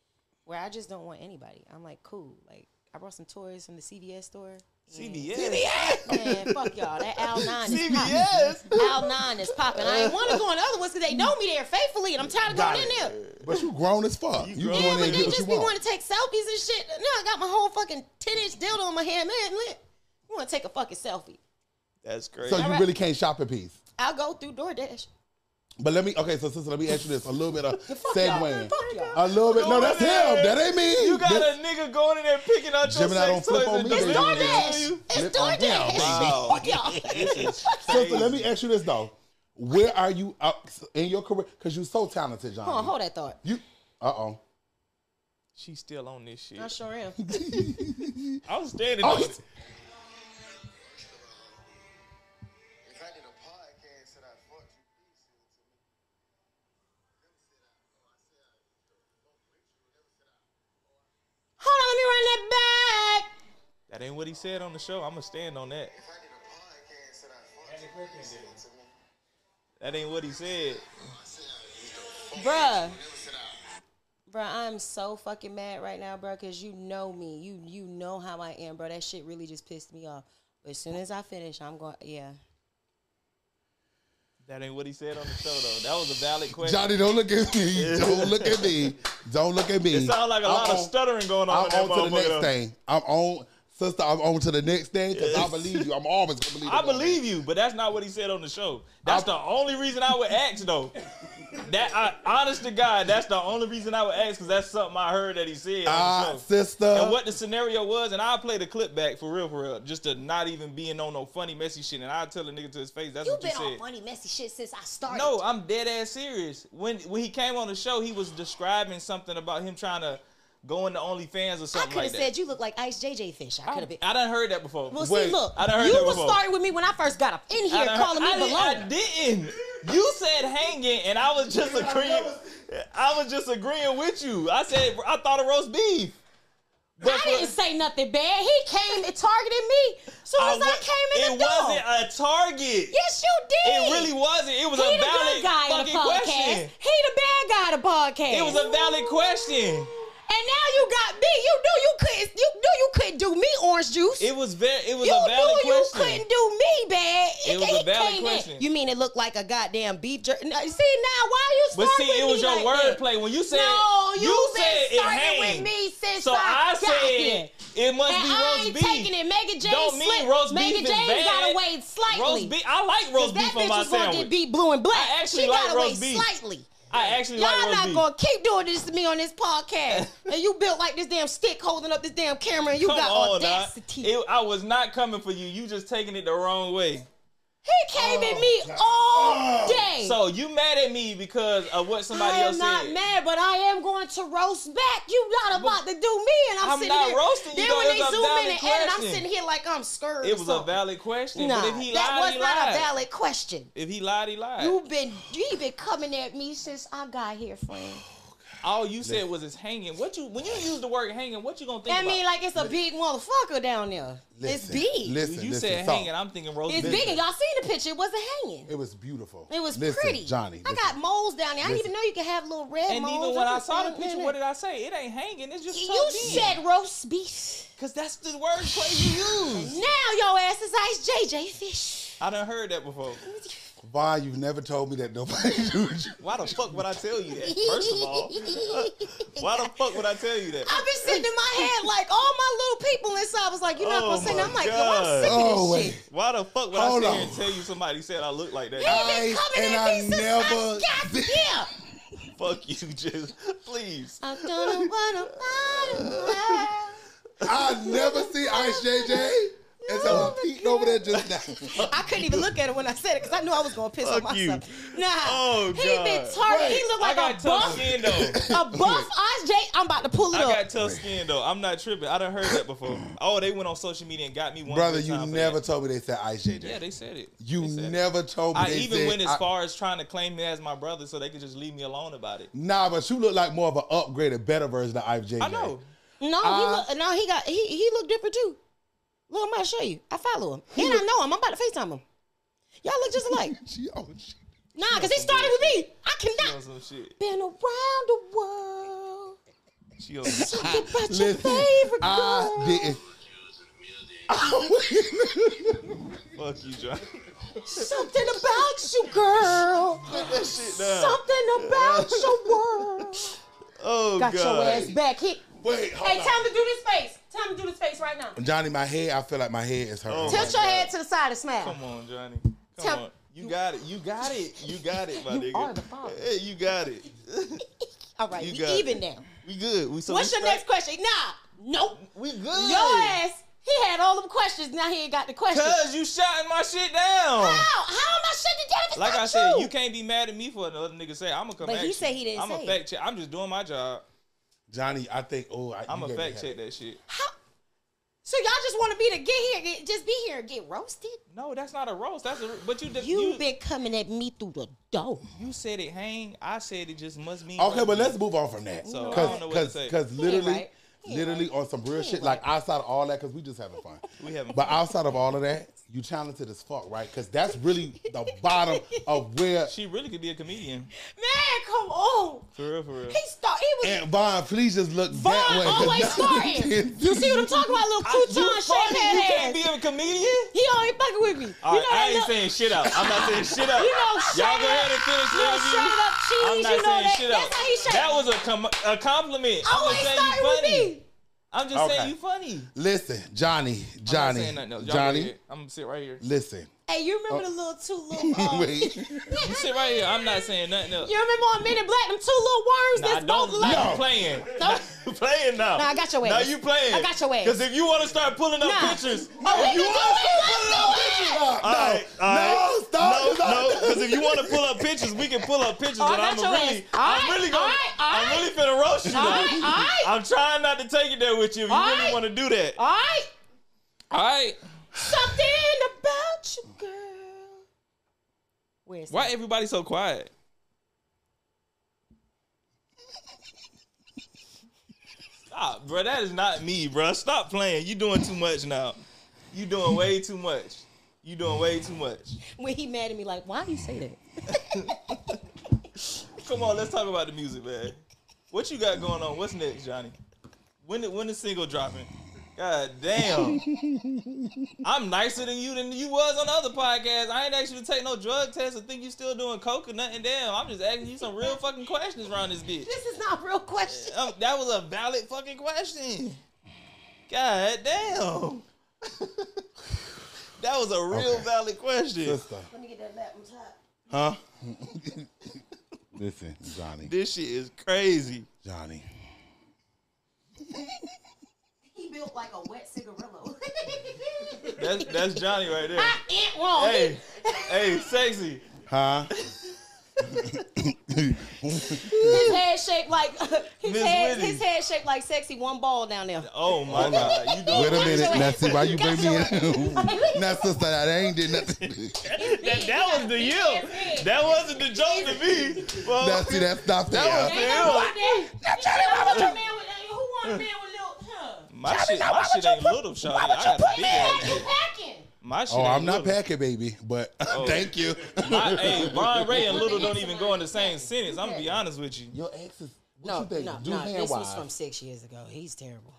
where I just don't want anybody. I'm like, cool. Like I brought some toys from the CVS store. And- CVS. Man, fuck y'all. That Al nine is popping. CVS. Al nine is popping. I ain't want to go in the other ones because they know me there faithfully, and I'm tired of Got going in there. But you grown as fuck. You You, grown. Yeah, but they just be want. wanting to take selfies and shit. Now I got my whole fucking ten inch dildo in my hand, man. Lit. You want to take a fucking selfie? That's crazy. So you Alright. really can't shop in peace. I'll go through DoorDash. But let me okay, so sister, let me ask you this. A little bit of *laughs* Fuck y'all. segueing. A little bit. No, Go that's him. That ain't me. you got That- a nigga going in there picking out your Gemini don't sex flip toys on me, It's baby. delivering it DoorDash. It's Flip on him, DoorDash. baby. Wow. *laughs* Fuck y'all. *laughs* Sister, let me ask you this though. Where are you up in your career? Because you're so talented, John. Hold on, hold that thought. You uh oh. She's still on this shit. I sure am. I was standing Oh, Hold on, let me run that back. That ain't what he said on the show. I'm gonna stand on that. If I did a podcast that I fucked you, please send it to me. That ain't what he said. Bruh. Never I. Bruh, I'm so fucking mad right now, bruh, because you know me. You you know how I am, bro. That shit really just pissed me off. But as soon as I finish, I'm going, yeah. That ain't what he said on the show though. That was a valid question. Jhonni, don't look at me. Don't look at me. Don't look at me. it sounds like a I'm lot of stuttering going on. I'm on to the next though. thing. I'm on, sister. I'm on to the next thing because I believe you. I'm always gonna believe. You. I believe you, but that's not what he said on the show. That's the only reason I would ask though. That I, honest to God, that's the only reason I would ask because that's something I heard that he said Ah, on sister. And what the scenario was, and I'll play the clip back for real, for real, just to not even being on no funny, messy shit. And I'll tell a nigga to his face, that's You've what you been on funny, messy shit since I started. No, I'm dead ass serious. When when he came on the show, he was describing something about him trying to go into OnlyFans or something. I could have that. said you look like Ice JJ Fish. I could have been. I done heard that before. Well, Wait, see, look, I done heard you that was before. starting with me when I first got up in here, calling heard- me I, below. didn't- I didn't. You said hanging, and I was *laughs* just agreeing. I was just agreeing with you. I said I thought of roast beef. But I for- didn't say nothing bad. He came and targeted me soon as I wa- came in it the door. It wasn't a target. yes, you did. It really wasn't. It was he a valid good guy in the fucking podcast. question. He the bad guy in the podcast. It was a valid question. And now you got me. You knew you couldn't. You knew you couldn't do me orange juice. It was very. It was you a valid knew you couldn't do me bad. It was he a valid came in. question. You mean it looked like a goddamn beef jerky? No, see now, why you But see, it was your like wordplay when you said. No, you you've said it starting with hanged. me since So I I said it must And be I ain't beef. taking it. Megan James Don't mean roast Megan beef is James bad. got away slightly. Roast beef. I like roast that beef bitch on my was gonna sandwich. get beat blue and black. I actually she like got away roast beef. slightly. I actually Y'all like not beef. gonna keep doing this to me on this podcast. *laughs* and you built like this damn stick holding up this damn camera and you Come got on, audacity. It, I was not coming for you. You just taking it the wrong way. he came at oh, me all day. So you mad at me because of what somebody else did. I am else not said? mad, but I am going to roast back. You not about to do me, and I'm, I'm sitting not here. roasting you, Then when they zoom in and edit, I'm sitting here like I'm scared. It was a valid question. Nah, but if he that lied, was he not lied. a valid question. If he lied, he lied. You've been you been coming at me since I got here, friend. All you said was it's hanging. What you when you use the word hanging, what you gonna think I about? mean, like it's a big motherfucker down there. it's Listen, big. Listen, when you listen, said so, hanging, I'm thinking roast beef. it's beef. big, and y'all seen the picture. It wasn't hanging. It was beautiful. It was listen, pretty. Jhonni. I listen. got moles down there. I didn't even know you could have little red And moles. even when I just saw the picture, what did I say? It ain't hanging. It's just You tucked in. said roast beef. Cause that's the word play *laughs* you use. Now your ass is Ice JJ Fish. I done heard that before. *laughs* Von, you've never told me that nobody *laughs* knew you. Why the fuck would I tell you that? First of all, *laughs* why the fuck would I tell you that? I've been sitting in my head like all my little people inside was like, you're not Oh gonna say my that. I'm like, yo, I'm sick of Oh, this wait. shit. Why the fuck would Hold I sit here and tell you somebody said I look like that? He been I- coming and at I me since never I got did- *laughs* here. Fuck you, just please. I don't know what I'm about. I never see Ice JJ. And so I'm peeking over there just now. *laughs* I couldn't even look at it when I said it because I knew I was gonna piss on Fuck you. myself. Nah, Oh, he been God. targeted. He Wait, looked I like got a tough buff, skin though. *laughs* a buff Ice J. I'm about to pull it I up. got tough skin though. I'm not tripping. I done heard that before. *laughs* Oh, they went on social media and got me one. Brother, you time never told me they said Ice JJ. Yeah, they said it. you They said it. never told me I they even said went as I- far as trying to claim me as my brother so they could just leave me alone about it. Nah, but you look like more of an upgraded, better version of Ice JJ. I know. No, Uh, he look, no, he got he he looked different too. Look, I'm about to show you. I follow him, and I know him. I'm about to Facetime him. Y'all look just *laughs* alike. She, oh, she, nah, because he started with me. I She on cannot. some shit. Been around the world. She on some Talking about your listen, favorite girl. I didn't. *laughs* fuck you, John. Something about you, girl. that shit down. Something about your world. Oh Got god. your ass back. He, Wait, hold hey, on. tell him to do this face. Tell him to do this face right now. Jhonni, my head, I feel like my head is hurting. Oh, Tilt your God. head to the side and smile. Come on, Jhonni. Come Tell- on. You got it. You got it. You got it, my You nigga. are the father. Hey, you got it. *laughs* All right, You we got even it. now. We good. We so What's we your next straight? question? Nah, nope. We good. Your ass, he had all them questions. Now he ain't got the questions. Cause you shouting my shit down. How? How am I shutting it down if it's Like not I said, you can't be mad at me for another nigga say I'm gonna come. But at he you. said he didn't I'm say a fact check. I'm just doing my job. Jhonni, I think, oh, I, I'm you a gave me fact check that shit. How? So y'all just want to be to get here, get, just be here and get roasted? No, that's not a roast. That's a. But you. You, You. been coming at me through the door. You said it hang. I said it just must mean. Okay, but let's move on from that. So, Cause, don't know what to cause, cause literally, right. Literally right. on some real shit, ain't like outside of all that, cause we just having fun. *laughs* We having But fun. outside of all of that, you talented as fuck, right? Cause that's really the bottom of where. She really could be a comedian. Man, come on. For real, for real. He start. He was. And Von, please just look Von that way. 'cause always *laughs* that's- starting. You see what I'm talking about? Little I- you crouton funny, shape You can't be a comedian. He always fucking with me. All you right, know I ain't little, saying shit out. I'm not saying shit *laughs* out. You know, Y'all go ahead and finish the interview. up cheese, I'm not you know saying that- shit that's how he shake. That was a com- a compliment. I'm always just saying you starting with me. I'm just Okay. saying you funny. Listen, Jhonni, I'm not Jhonni, saying nothing else. Y'all Jhonni. I'm gonna sit right here. listen. Hey, you remember the little two little? *laughs* Uh, Wait. *laughs* You sit right here. I'm not saying nothing else. You remember on Men in Black, them two little worms Nah, that's don't both now like. you playing. No. Now you playing now. Nah, I got your ass. Now you playing. I got your ass. Because if you want to start pulling up Nah. pictures, Oh, if you can want to it. start pulling up pictures, No, all right, all right. no, stop, no, stop. no. *laughs* Because if you want to pull up pictures, we can pull up pictures. Oh, I and got I'm your really, ass. All I'm right, really gonna, all right, I'm right. really finna roast you. All right, all right. I'm trying not to take it there with you. If you All really want to do that, All right, all right. Something about you, girl. Where's Why that? everybody so quiet? Stop, bro. That is not me, bro. Stop playing. You doing too much now. You doing way too much. You doing way too much. when he mad at me? Like, why you say that? *laughs* Come on, let's talk about the music, man. What you got going on? What's next, Jhonni? When the, when the single dropping? God damn. I'm nicer than you than you was on the other podcast. I ain't asked you to take no drug test or think you still doing coke or nothing. Damn, I'm just asking you some real fucking questions around this bitch. This is not a real question. Um, that was a valid fucking question. God damn. *laughs* that was a real Okay. valid question. Sister. Let me get that back on top. Huh? *laughs* Listen, Jhonni. This shit is crazy. Jhonni. *laughs* He built like a wet cigarillo. *laughs* That's that's Jhonni right there. I ain't wrong. Hey, hey, sexy. Huh? His head shaped like *laughs* his Miss head. Whitty. His head shaped like sexy. One ball down there. Oh my god, you doing Wait a minute. Now, see why you bring me in? *laughs* now, sister, that ain't did nothing. that, that was the you. That wasn't the joke to me. Well, now, see, that's not That was fair. the- Ain't that. You want a man with- Who want a man with little? Huh? my shit, my shit ain't little, shawty. I got a big ass. you packing? My shit Oh, ain't I'm not little. packing, baby, but *laughs* oh. thank you. My, hey, *laughs* Von Rhe' and Little don't even go in the same *laughs* sentence. I'm gonna be honest with you. Your ex is, what No, you think? no, Do no. hand This was wise. from six years ago. He's terrible.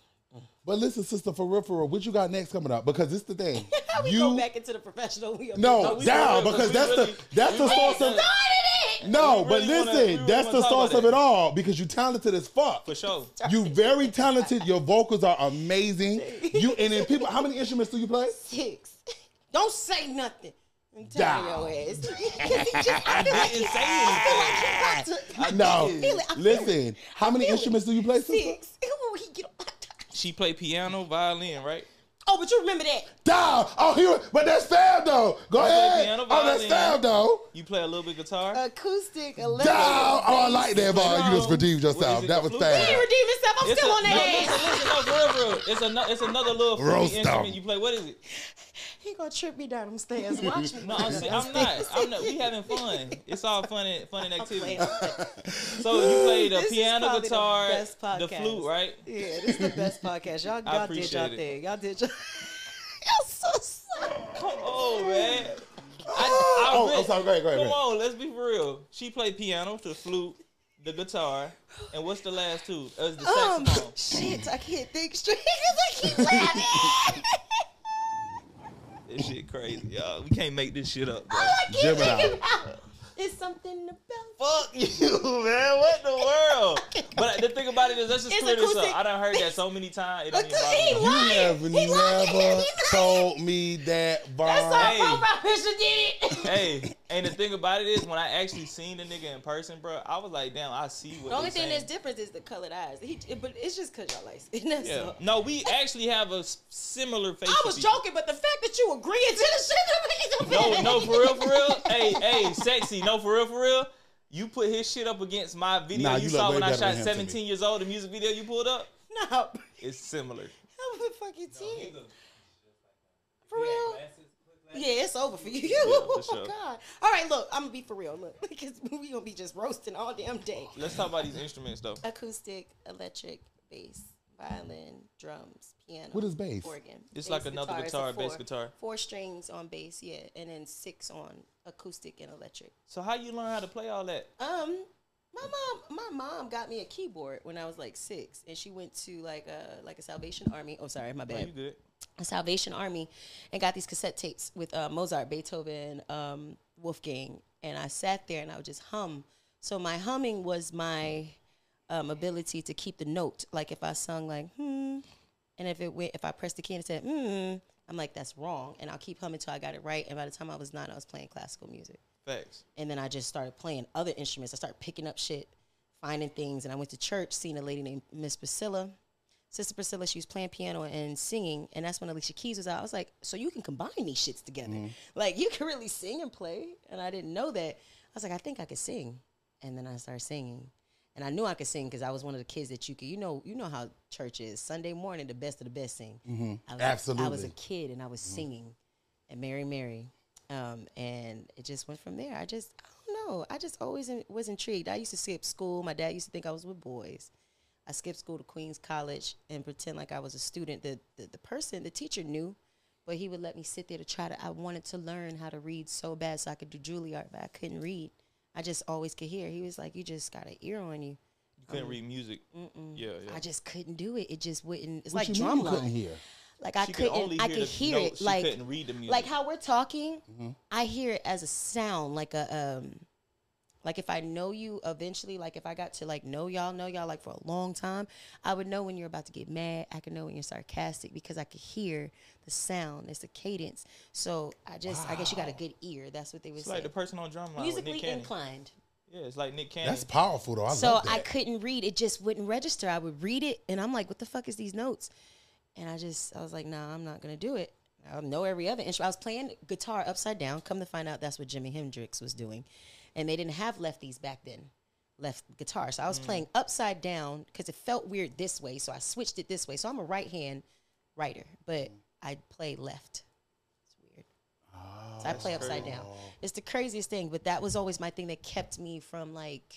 But listen, sister, for real, for real, what you got next coming up? Because it's the thing. How we you go back into the professional? We no, we down because that's really- the that's the we source of started it. No. We But really wanna- listen, really that's wanna the talk source about of that. it all because you talented as fuck. For sure. You very talented. Your vocals are amazing. You and then people. How many instruments do you play? Six. Don't say nothing. I'm telling Down. your ass. *laughs* 'Cause he just, I feel like didn't he- say I feel like he about to- No. Feel it, I feel Listen, how many feel it. instruments do you play, sister? Six. *laughs* Ooh, he get- She play piano, violin, right? Oh, but you remember that? Down. Oh, he. But that's fair though. Go I ahead. piano, Oh, that's violin. fair though. You play a little bit guitar. Acoustic, Down. electric. Oh, I like that, boy. You just redeemed yourself. That was flute? He fair. didn't redeem himself. I'm It's still a- on no, that listen, listen, no, for real, real. It's, an- it's another little fruity Roast 'em. instrument you play. What is it? He gonna trip me down them stairs. *laughs* Watch me. No, I'm, se- I'm not. I'm not. We having fun. It's all fun and fun and activity. playing, *laughs* I'm playing. So you play the This piano, probably the guitar, best the podcast. flute, right? Yeah, this is the best podcast. Y'all, *laughs* I y'all did y'all it. thing. Y'all did y'all. y'all so sad. Come on, man. I, I Oh, bet- I'm sorry. Go ahead. Go ahead. Come go on, let's be for real. She played piano, the flute, the guitar, and what's the last two? Uh, the Um, saxophone. shit, I can't think straight because I keep laughing. This shit crazy, y'all. We can't make this shit up. Bro. All I keep Gemini. thinking about is something about. Fuck *laughs* you, man. What the world? *laughs* But the thing about it is, let's just It's clear this up. I done heard that so many times. It don't even He bother. You lying. have He never He told me that, That's Von. our Hey. profile picture did it. Hey, *laughs* and the thing about it is, when I actually seen the nigga in person, bro, I was like, damn, I see what. The only thing saying. that's different is the colored eyes. He, but it's just cause y'all like skin. That's Yeah. all. No, we actually have a similar face. I was people. joking, but the fact that you agreeing to the shit No, no, for real, for real. hey, hey, sexy. No, for real, for real. You put his shit up against my video Nah, you, you saw when I shot than him to me. 17 years old, the music video you pulled up. No, It's similar. I'm a fucking team. For real? Yeah, it's over for you. *laughs* for *laughs* oh sure. God! All right, look, I'm gonna be for real. Look, *laughs* because we gonna be just roasting all damn day. Let's talk about these instruments though. Acoustic, electric, bass, violin, drums, piano. What is bass? Organ. It's Bass like another It's a guitar, bass guitar. Four strings on bass, yeah, and then six on acoustic and electric. So how you learn how to play all that? Um, my mom, my mom got me a keyboard when I was like six, and she went to like a like a Salvation Army. Oh, sorry, my No, bad. you good? A Salvation Army, and got these cassette tapes with uh, Mozart, Beethoven, um, Wolfgang, and I sat there and I would just hum. So my humming was my um, ability to keep the note. Like if I sung like hmm, and if it went, if I pressed the key and it said hmm, I'm like, that's wrong. And I'll keep humming until I got it right. And by the time I was nine, I was playing classical music. Facts. And then I just started playing other instruments. I started picking up shit, finding things. And I went to church, seeing a lady named Miss Priscilla. Sister Priscilla, she was playing piano and singing. And that's when Alicia Keys was out. I was like, so you can combine these shits together. Mm-hmm. Like, you can really sing and play. And I didn't know that. I was like, I think I could sing. And then I started singing. And I knew I could sing because I was one of the kids that you could, you know, you know how church is. Sunday morning, the best of the best sing. I was, I was a kid and I was mm-hmm. singing at Mary Mary. Um, and it just went from there. I just, I don't know. I just always in, was intrigued. I used to skip school. My dad used to think I was with boys. I skipped school to Queens College and pretend like I was a student. The, the, the person, the teacher knew, but he would let me sit there to try to, I wanted to learn how to read so bad so I could do Juilliard, but I couldn't read. I just always could hear. He was like, you just got an ear on you. You couldn't read music. Yeah, yeah. I just couldn't do it. It just wouldn't. It's What like you mean couldn't hear? Like I She could couldn't. only I could hear notes. it. She Like couldn't read the music. Like how we're talking, Mm-hmm. I hear it as a sound. Like a um, like if I know you eventually, like if I got to like know y'all, know y'all like for a long time, I would know when you're about to get mad. I could know when you're sarcastic because I could hear the sound. It's the cadence. So I just, I guess you got a good ear. That's what they would it's say. like the person on drumline with Musically Nick Cannon. inclined. Yeah, it's like Nick Cannon. That's powerful though. I so love that. I couldn't read. It just wouldn't register. I would read it, and I'm like, "What the fuck is these notes?" And I just, I was like, "Nah, I'm not gonna do it." I know every other instrument. I was playing guitar upside down. Come to find out, that's what Jimi Hendrix was doing, and they didn't have lefties back then. Left guitar, so I was mm. playing upside down because it felt weird this way. So I switched it this way. So I'm a right hand writer, but mm. I play left. It's weird. Oh, so I play upside down. It's the craziest thing, but that was always my thing that kept me from like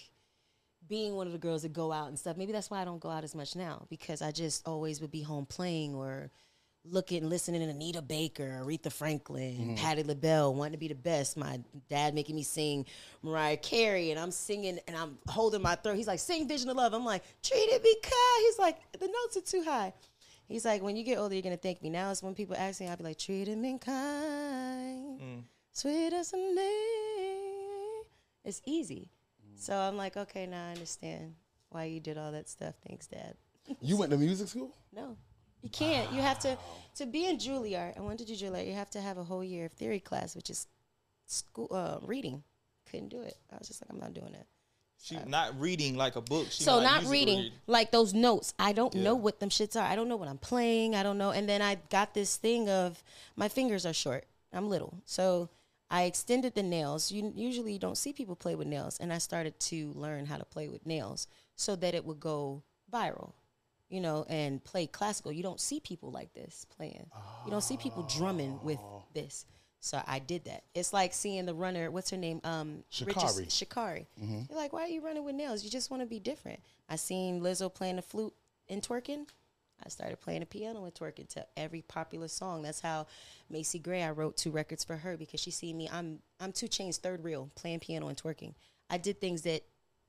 being one of the girls that go out and stuff. Maybe that's why I don't go out as much now because I just always would be home playing or looking, listening to Anita Baker, Aretha Franklin, mm-hmm. Patti LaBelle, wanting to be the best. My dad making me sing Mariah Carey, and I'm singing and I'm holding my throat. He's like, "Sing Vision of Love." I'm like, "Treated me kind." He's like, "The notes are too high." He's like, "When you get older, you're gonna thank me." Now it's when people ask me, I'll be like, "Treated me kind." Mm. Sweet as a name. It's easy. So I'm like, okay, now I understand why you did all that stuff. Thanks, Dad. You went to music school? No, you can't. You have to to be in Juilliard. I went to do Juilliard. You have to have a whole year of theory class, which is school uh, reading. Couldn't do it. I was just like, I'm not doing it. she not reading like a book. She so not reading read. like those notes i don't Yeah. know what them shits are i don't know what i'm playing i don't know and then i got this thing of my fingers are short i'm little so i extended the nails you usually you don't see people play with nails and i started to learn how to play with nails so that it would go viral you know and play classical you don't see people like this playing you don't see people drumming with this so I did that. It's like seeing the runner. What's her name? Um, Richards- Sha'Carri. Shakari. You're like, why are you running with nails? You just want to be different. I seen Lizzo playing the flute and twerking. I started playing the piano and twerking to every popular song. That's how Macy Gray. I wrote two records for her because she see me. I'm I'm two chains third reel playing piano and twerking. I did things that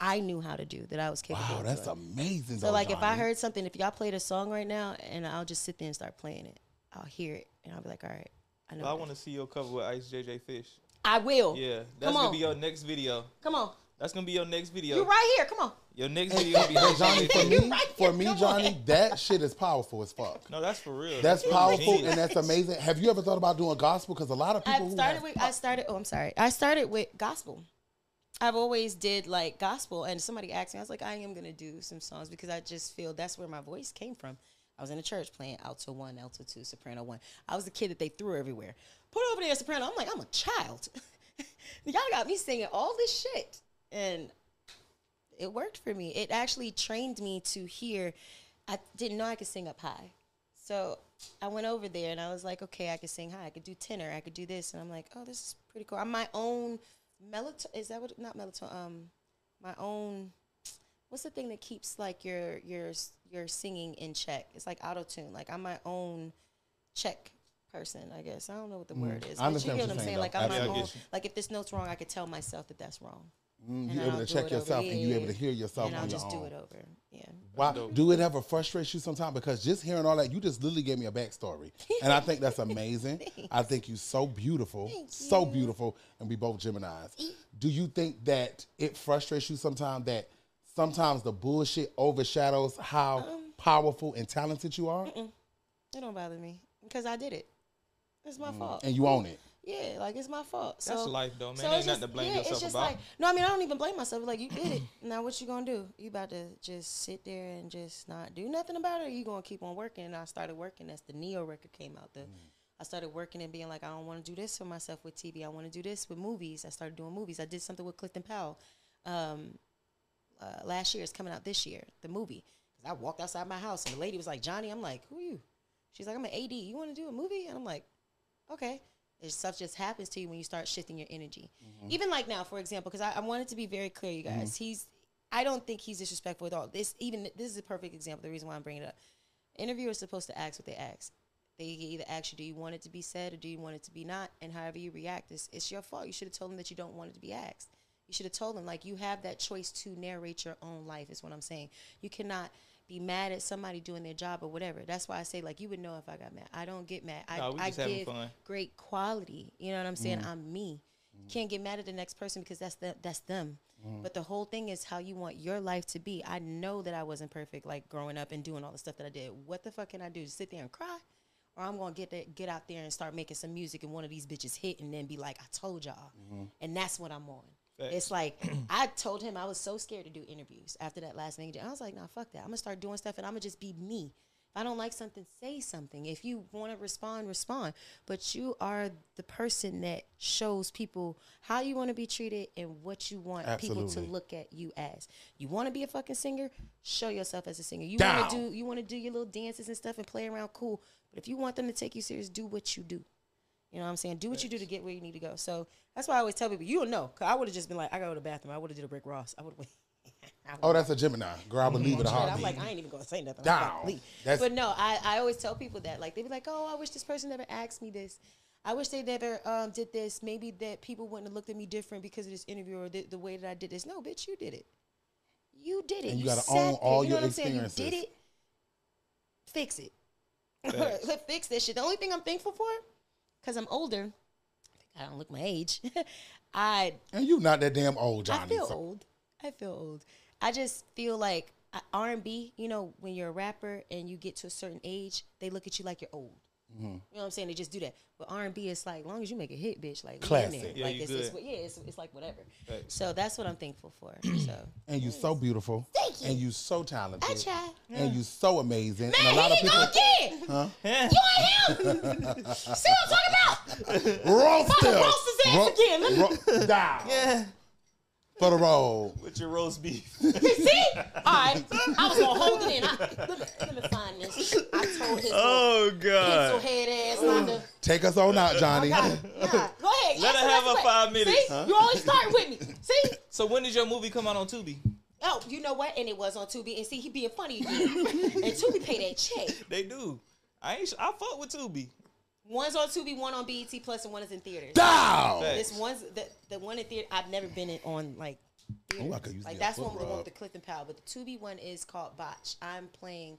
I knew how to do that I was capable. Wow, that's doing. amazing. So though, like if I heard something, if y'all played a song right now, and I'll just sit there and start playing it, I'll hear it and I'll be like, all right, I know. I want to see your cover with Ice JJ Fish. I will. Yeah, that's Come gonna on. be your next video. Come on. That's gonna be your next video. You're right here. Come on. Your next video gonna be But Ice Jhonni, for me, *laughs* right for me, come Jhonni, on. that shit is powerful as fuck. No, that's for real. That's powerful and that's amazing. Have you ever thought about doing gospel? Because a lot of people I who started have- with I started oh I'm sorry. I started with gospel. I've always did like gospel and somebody asked me, I was like, I am gonna do some songs because I just feel that's where my voice came from. I was in a church playing alto one, alto two, soprano one. I was the kid that they threw everywhere. Put over there soprano. I'm like, I'm a child. *laughs* Y'all got me singing all this shit. And it worked for me. It actually trained me to hear. I didn't know I could sing up high. So I went over there and I was like, okay, I could sing high. I could do tenor. I could do this. And I'm like, oh, this is pretty cool. I'm my own melatonin. Is that what? Not melatonin. Um, my own. What's the thing that keeps like your your your singing in check? It's like auto tune. Like I'm my own check person. I guess I don't know what the word is. Mm. I but you understand get what I'm you're saying. saying, Like. I'm my own. Like if this note's wrong, I could tell myself that that's wrong. Mm, you're I'll able to check yourself and you're able to hear yourself and on I'll your just own. do it over. Yeah. Why, do it ever frustrate you sometimes? Because just hearing all that, you just literally gave me a backstory, and I think that's *laughs* amazing. I think you're so beautiful, so beautiful, and we both Gemini's. Do you think that it frustrates you sometimes that sometimes the bullshit overshadows how Um, powerful and talented you are? It don't bother me because I did it. It's my fault. and you own it. Yeah, like it's my fault. That's so, life, though, man. so Ain't it's nothing just- to blame yeah, yourself it's just about. Like, no, I mean I don't even blame myself. Like you did it. *clears throat* now what you gonna do? You about to just sit there and just not do nothing about it? Or you gonna keep on working? And I started working. That's the Neo record came out, the I started working and being like, I don't want to do this for myself with TV. I want to do this with movies. I started doing movies. I did something with Clifton Powell. Um, uh, last year. It's coming out this year. The movie. 'Cause I walked outside my house and the lady was like, Jhonni. I'm like, who are you? She's like, I'm an AD. You want to do a movie? And I'm like, okay. It's stuff just happens to you when you start shifting your energy. Mm-hmm. Even like now, for example, because I, I wanted to be very clear, you mm-hmm. guys. He's, I don't think he's disrespectful at all. This even this is a perfect example. The reason why I'm bringing it up. Interviewers supposed to ask what they ask. They either ask you, do you want it to be said or do you want it to be not? And however you react, it's, it's your fault. You should have told them that you don't want it to be asked. You should have told them like you have that choice to narrate your own life. Is what I'm saying. You cannot be mad at somebody doing their job or whatever. That's why I say like you would know if I got mad. I don't get mad. I, No, I give fun. great quality. You know what I'm saying? Mm. I'm me. Mm. Can't get mad at the next person because that's the, that's them. Mm. But the whole thing is how you want your life to be. I know that I wasn't perfect, like growing up and doing all the stuff that I did. What the fuck can I do? Sit there and cry, or I'm gonna get there, get out there and start making some music, and one of these bitches hit, and then be like, "I told y'all," mm-hmm. and that's what I'm on. It's like I told him I was so scared to do interviews after that last thing. I was like, "Nah, fuck that. I'm gonna start doing stuff, and I'm gonna just be me." If I don't like something, say something. If you want to respond, respond. But you are the person that shows people how you want to be treated and what you want people to look at you as. You want to be a fucking singer? Show yourself as a singer. You want to do you want to do your little dances and stuff and play around cool. But if you want them to take you serious, do what you do. You know what I'm saying? Do what you do to get where you need to go. So that's why I always tell people, you don't know. Cause I would have just been like, I gotta go to the bathroom. I would have did a Rick Ross. I would have *laughs* Oh, that's a Gemini. Girl, I would leave it a I'm like, I ain't even gonna say nothing. Down. But no, I, I always tell people that. Like they be like, Oh, I wish this person never asked me this. I wish they never um, did this. Maybe that people wouldn't have looked at me different because of this interview or the, the way that I did this. No, bitch, you did it. You did it. And you gotta own there. all you know your what I'm saying? You did it. Fix it. *laughs* Fix this shit. The only thing I'm thankful for, because I'm older, I don't look my age. *laughs* I and you not that damn old, Jhonni. I feel so- old. I feel old. I just feel like R and B. You know, when you're a rapper and you get to a certain age, they look at you like you're old. Mm-hmm. You know what I'm saying? They just do that. But R and B is like, long as you make a hit, bitch, like Classic. Yeah, like you it's, it's good. yeah, it's, it's like whatever. Facts. So that's what I'm thankful for. So *clears throat* And you're so beautiful. Thank you. And you're so talented. I try. And you're so amazing. and a Man, lot of he people go again. You ain't him. *laughs* See what I'm talking about? Roast Fucking him. roast his ass again. Let ro- *laughs* down. Yeah. For the roll. With your roast beef. *laughs* You see? All right. I was gonna hold it in. I, let, me, let me find this. I told his little oh pencil God. head ass Londa. Take us on out, Jhonni. Yeah, go ahead. Let Answer her have that her five minutes. See, you always start with me. See? So when did your movie come out on Tubi? Oh, you know what? And it was on Tubi. And see, he being funny again. *laughs* and Tubi pay that check. They do. I ain't. I fuck with Tubi. One's on Tubi, one on BET Plus, and one is in theaters. Down. This one's the the one in theater. I've never been in on like. theaters. Ooh, I could use like the that's one with the one with the Clifton Powell, but the Tubi one is called Botch. I'm playing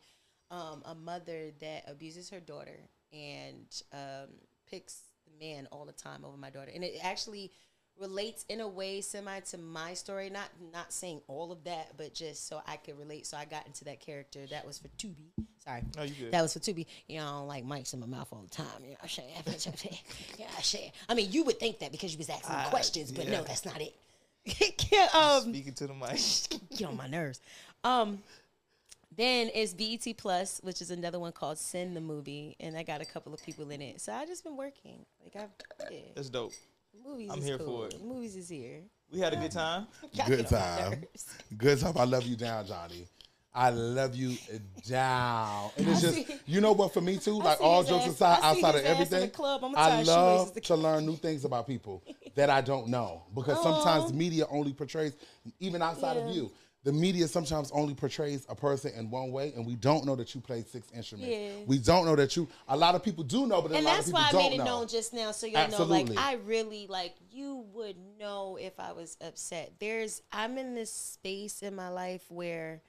um, a mother that abuses her daughter and um, picks the man all the time over my daughter, and it actually relates in a way semi to my story. Not not saying all of that, but just so I could relate. So I got into that character. That was for Tubi. Sorry. No, you good. That was for Tubi. You know, I don't like mics in my mouth all the time. You know what I'm saying? yeah, I say. I mean, you would think that because you was asking me Ah, questions, but yeah. no, that's not it. *laughs* Um, Speaking to the mic. *laughs* get on my nerves. Um, then it's BET Plus, which is another one called Send the Movie, and I got a couple of people in it. So I just been working. Like I've, yeah, That's dope. the movies. I'm is here cool. for it. The movies is here. We had a good time. *laughs* Good get on my time. Good time. I love you down, Jhonni. I love you down. And it's just, you know what, for me too, like all jokes ass- aside, outside of his ass in the everything, club. I love to learn new things about people that I don't know. Because sometimes media only portrays, even outside of you, the media sometimes only portrays a person in one way, and we don't know that you play six instruments. Yeah. We don't know that you, a lot of people do know, but a and lot that's of people why I made it know. known just now, so you Absolutely. know, like I really like you would know if I was upset. There's I'm in this space in my life where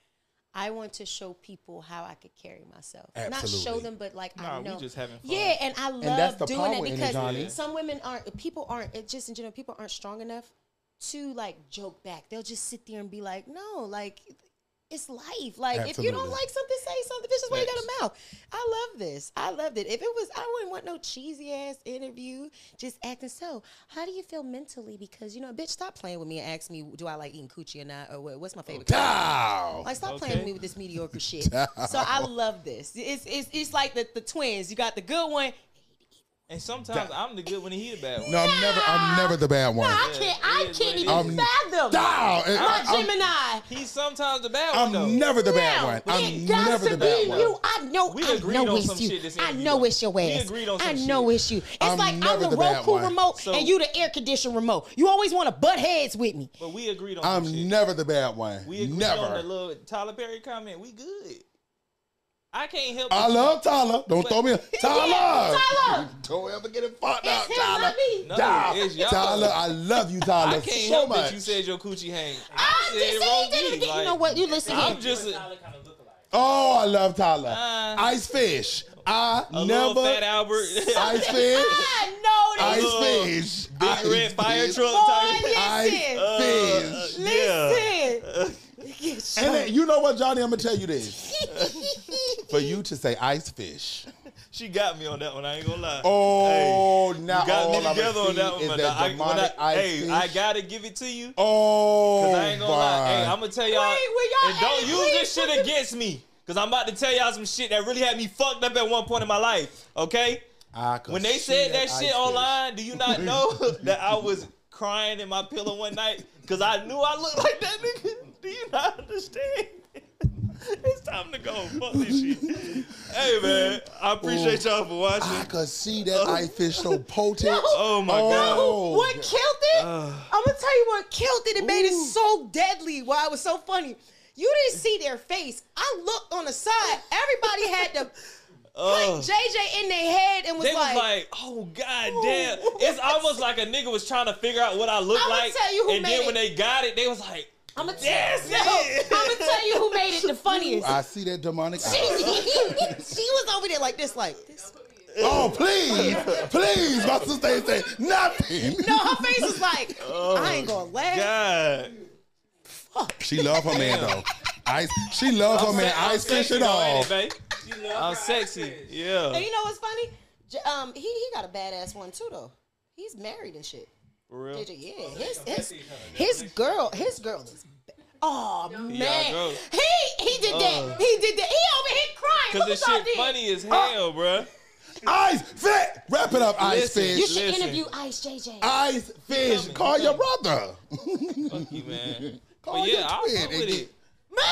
I want to show people how I could carry myself, not show them, but like Nah, I we know. just having fun. Yeah, and I love that's the doing power that in it, because Jhonni. some women aren't, people aren't, it just in general, people aren't strong enough to like joke back. They'll just sit there and be like, no, like it's life. Like if you don't like something, say something. This is why you got a mouth. I love this. I loved it. If it was, I wouldn't want no cheesy ass interview. Just acting so. How do you feel mentally? Because you know, bitch, stop playing with me and ask me, do I like eating coochie or not, or what, what's my favorite? color? Dow. Like stop playing with me with this mediocre *laughs* shit. so I love this. It's it's it's like the, the twins. You got the good one. And sometimes I'm the good one and he the bad one. No, I'm never. I'm never the bad one. Nah, I can't. I it is can't what it even fathom. Dow. And My I- I'm- Gemini. He's sometimes the bad one. I'm never the bad No, one. I'm got never to the be bad one. you. I know. We I agreed know on it's some you. shit this I interview, know though. it's your We ass. agreed on I know shit. it's you. It's I'm like I'm never the, the bad Roku one. remote So- and you the air conditioning remote. You always want to butt heads with me. But we agreed on I'm some shit. never the bad one. we agreed on the Never. little Tyler Perry comment. We good. I can't help. I but- love Tyler. Don't throw me. a- *laughs* Tyler. Tyler. Don't ever get it fucked up, him, Tyler. me. No, it's y'all. Tyler, I love you, Tyler, I can't so help much. that you said your coochie hang. I said just Rose said B, it. You like, know what? You listen to I'm just a, Tyler kind of look alike. Oh, I love Tyler. Uh, Ice fish. I a never. fat Albert. Ice *laughs* fish. I know Ice this. little fish. Big red fire truck Boy, type. listen. Ice *laughs* fish. Yeah. Listen. And then, you know what, Jhonni? I'm gonna tell you this. *laughs* For you to say ice fish. She got me on that one. I ain't gonna lie. Oh, Hey, now got all me I'ma together on that one. but that I, when I, ice hey, fish. I gotta give it to you. Oh, Cause I ain't gonna lie. Hey. I'm gonna tell y'all. Wait, will y'all and don't use this shit against me. Cause I'm about to tell y'all some shit that really had me fucked up at one point in my life. Okay? I could When they said that, ice shit fish. online, do you not know *laughs* that I was crying in my pillow one night? Cause I knew I looked like that nigga. Do you not understand? *laughs* it's time to go. Fuck this shit. Hey man, I appreciate y'all for watching. I could see that ice fish so potent. *laughs* Oh my god. Oh, what killed it? Uh. I'm gonna tell you what killed it. It made it so deadly. Why it was so funny. You didn't see their face. I looked on the side. Everybody had to Ugh. *laughs* put JJ in their head and was They was like, like, oh god damn. It's almost like a nigga was trying to figure out what I look I'ma like. tell you who and made then it. when they got it, they was like, I'm gonna Yes, tell, yeah. I'm gonna tell you who made it the funniest. I see that demonic she, *laughs* she was over there like this, like this. Oh, please, please, my sister ain't saying nothing. No, her face was like, oh, I ain't gonna laugh. God. Fuck. She love her man though. Ice. She love her man. I'm Ice fish sexy and all. ain't it, babe? I'm sexy. Yeah. And you know what's funny? Um, he he got a badass one too though. He's married and shit. For real. JJ, yeah, his his his girl, his girl is. ba- Oh man, girl. he he did that. he did that. He over here crying. Cause Look this what y'all shit did. funny as uh. hell, bruh. Ice fish. Wrap it up, ice Listen. You fish. should Listen. interview Ice JJ. Ice fish. Call your brother. Fuck you, man. Call But your yeah, I'll twin and with get- it. *laughs*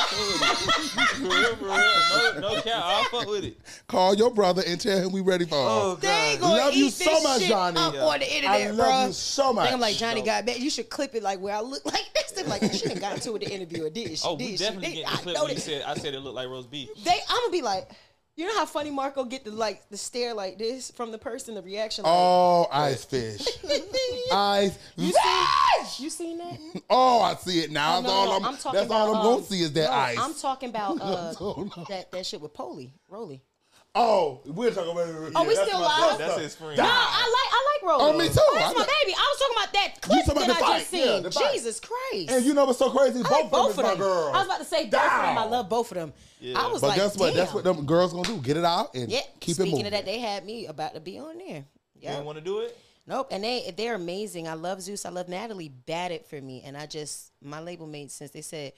For real, for real. No, no cap. I'll fuck with it. Call your brother and tell him we ready for Oh, him. They God. gonna Love you so this much, shit Jhonni. up Yeah. on the internet, I love bruh. you so much. I'm like, Jhonni got back. You should clip it like where I look like this. They're like, she didn't got into it with the interviewer, did she? Oh, did we she? definitely They- getting I clip know when you they- said I said it looked like roast beef. They, I'm gonna be like, you know how funny Marco get the like the stare like this from the person, the reaction. Like, Oh, ice fish. *laughs* Ice you fish. seen? You seen that? Oh, I see it now. Oh, That's no, all no, I'm, I'm that's all I'm gonna um, see is that no, ice. I'm talking about *laughs* uh, that that shit with Polly, Rolly. Oh, we're talking about it. Oh, we still live? That's his friend. No, I like I like Rolly. Oh, me too. That's I my like- baby. I was talking about that clip talking that the I fight. just Yeah, seen. the fight. Jesus Christ. And you know what's so crazy? I both like of them of is my them. girls. I was about to say both of them. I love both of them. I was But like, guess what? Damn. That's what them girls gonna do. Get it out and Yeah. keep Speaking it moving. of that, they had me about to be on there. You Yeah. don't want to do it? Nope. And they they're amazing. I love Zeus. I love Natalie. Batted for me, and I just my label made sense. They said,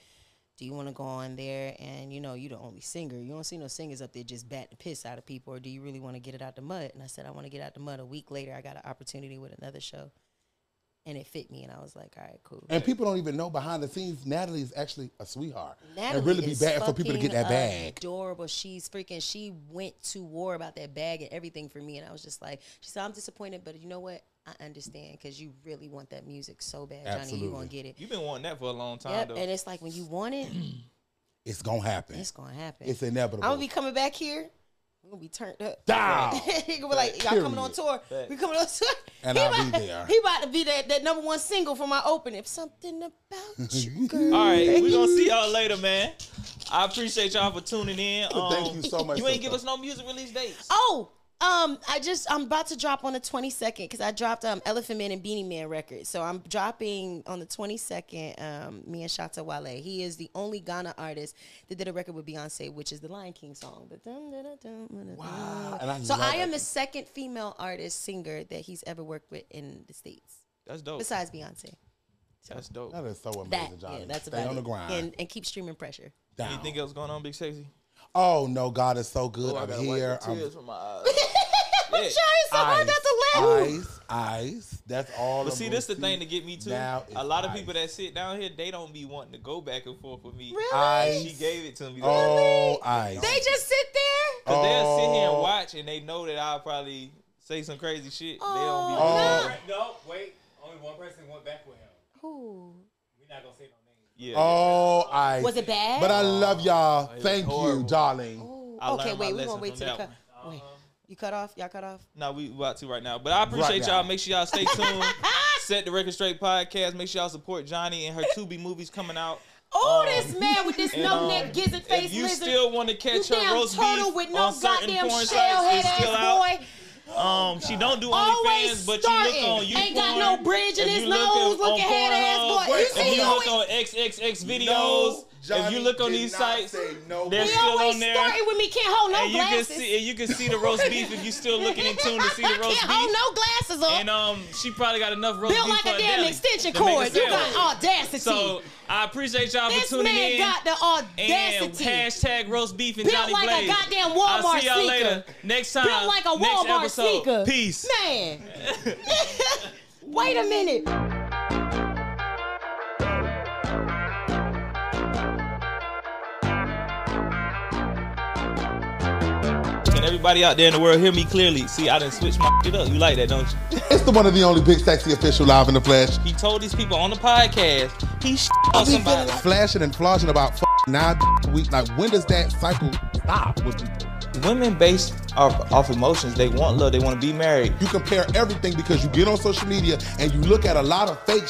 "Do you want to go on there and you know you the only singer? You don't see no singers up there just batting the piss out of people, or do you really want to get it out the mud?" And I said, "I want to get out the mud." A week later, I got an opportunity with another show, and it fit me, and I was like, "All right, cool." and people don't even know behind the scenes, Natalie is actually a sweetheart. Natalie and really be is bad for people to get that fucking bag. Adorable. She's freaking. She went to war about that bag and everything for me, and I was just like, she said, "I'm disappointed, but you know what? I understand because you really want that music so bad, Jhonni. You Absolutely. gonna get it." You've been wanting that for a long time, Yep. though. And it's like when you want it, *clears throat* It's gonna happen. it's gonna happen. It's inevitable. I'm gonna be coming back here. We're gonna be turned up. Down. *laughs* he gonna be like, y'all coming on tour. Facts. We coming on tour. And he I'll about, be there. He about to be that, that number one single for my opening. If something about *laughs* you, girl. All right, we're gonna see y'all later, man. I appreciate y'all for tuning in. Um, Thank you so much, You ain't sister. give us no music release dates. Oh, Um, I just I'm about to drop on the 22nd because I dropped um Elephant Man and Beenie Man record. So I'm dropping on the 22nd. Um, me and Shatta Wale. He is the only Ghana artist that did a record with Beyonce, which is the Lion King song. Wow, and I so I am the second female artist singer that he's ever worked with in the states, That's dope. besides Beyonce. That's dope. That is so amazing, That Jhonni. yeah, that's Stay about on the it. grind. And and keep streaming pressure. Down. Anything else going on, Big Sexy? Oh no, God is so good. Oh, I I'm gotta here. wipe the I'm tears from my eyes. *laughs* I'm trying so hard not to laugh. Ice, ice. That's all. But I'm see, gonna this the thing to get me too. Now A it's lot of people that sit down here, they don't be wanting to go back and forth with me. Really? Ice. She gave it to me. Oh, ice. They just sit there. Cause they'll sit here and Oh. watch, and they know that I'll probably say some crazy shit. Oh, they don't be. Oh. oh. No, wait. Only one person went back with him. Who? We're not gonna say no names. Yeah. Oh, I. Was it bad? But I love y'all. Oh, it Thank you, darling. Ooh, okay, wait, we're lesson gonna wait till the that cut. Wait, you cut off? Y'all cut off? No, we about to right now. But I appreciate Right y'all. Make sure y'all stay *laughs* tuned. Set the record straight podcast. Make sure y'all support Jhonni and her Tubi movies coming out. Oh, Um, this man with this and, no um, neck gizzard face If you lizard. still want to catch you her damn roast turtle beef with no on certain goddamn porn shell sites, head it's still ass out. Um, she don't do Always OnlyFans, but you look on you Ain't got no bridge in if his you look nose, at- looking head ass boy. You If see you how look on XXX videos, No, if you look on these sites, say no. they're still always on there. starting with me. Can't hold no and you can see, and you can see the roast beef if you still looking in tune to see the *laughs* roast Can't hold no glasses on. And um, she probably got enough roast Built beef like for a damn deli extension to make a cord. You sandwich. got audacity. So I appreciate y'all this for tuning man in. got the and audacity. hashtag roast beef and Built Jhonni like a Blaze. goddamn I'll Walmart see y'all sneaker. later. Next time. Built like a next Walmart episode. sneaker. Peace. Man. *laughs* *laughs* Wait a minute. Everybody out there in the world hear me clearly? See, I didn't switch my shit up. You like that, don't you? It's the one of the only big sexy official live in the flesh. He told these people on the podcast he on somebody. flashing and flossing about f- nine a week. Like when does that cycle stop with people? Women based off, off emotions. They want love. They want to be married. You compare everything because you get on social media and you look at a lot of fake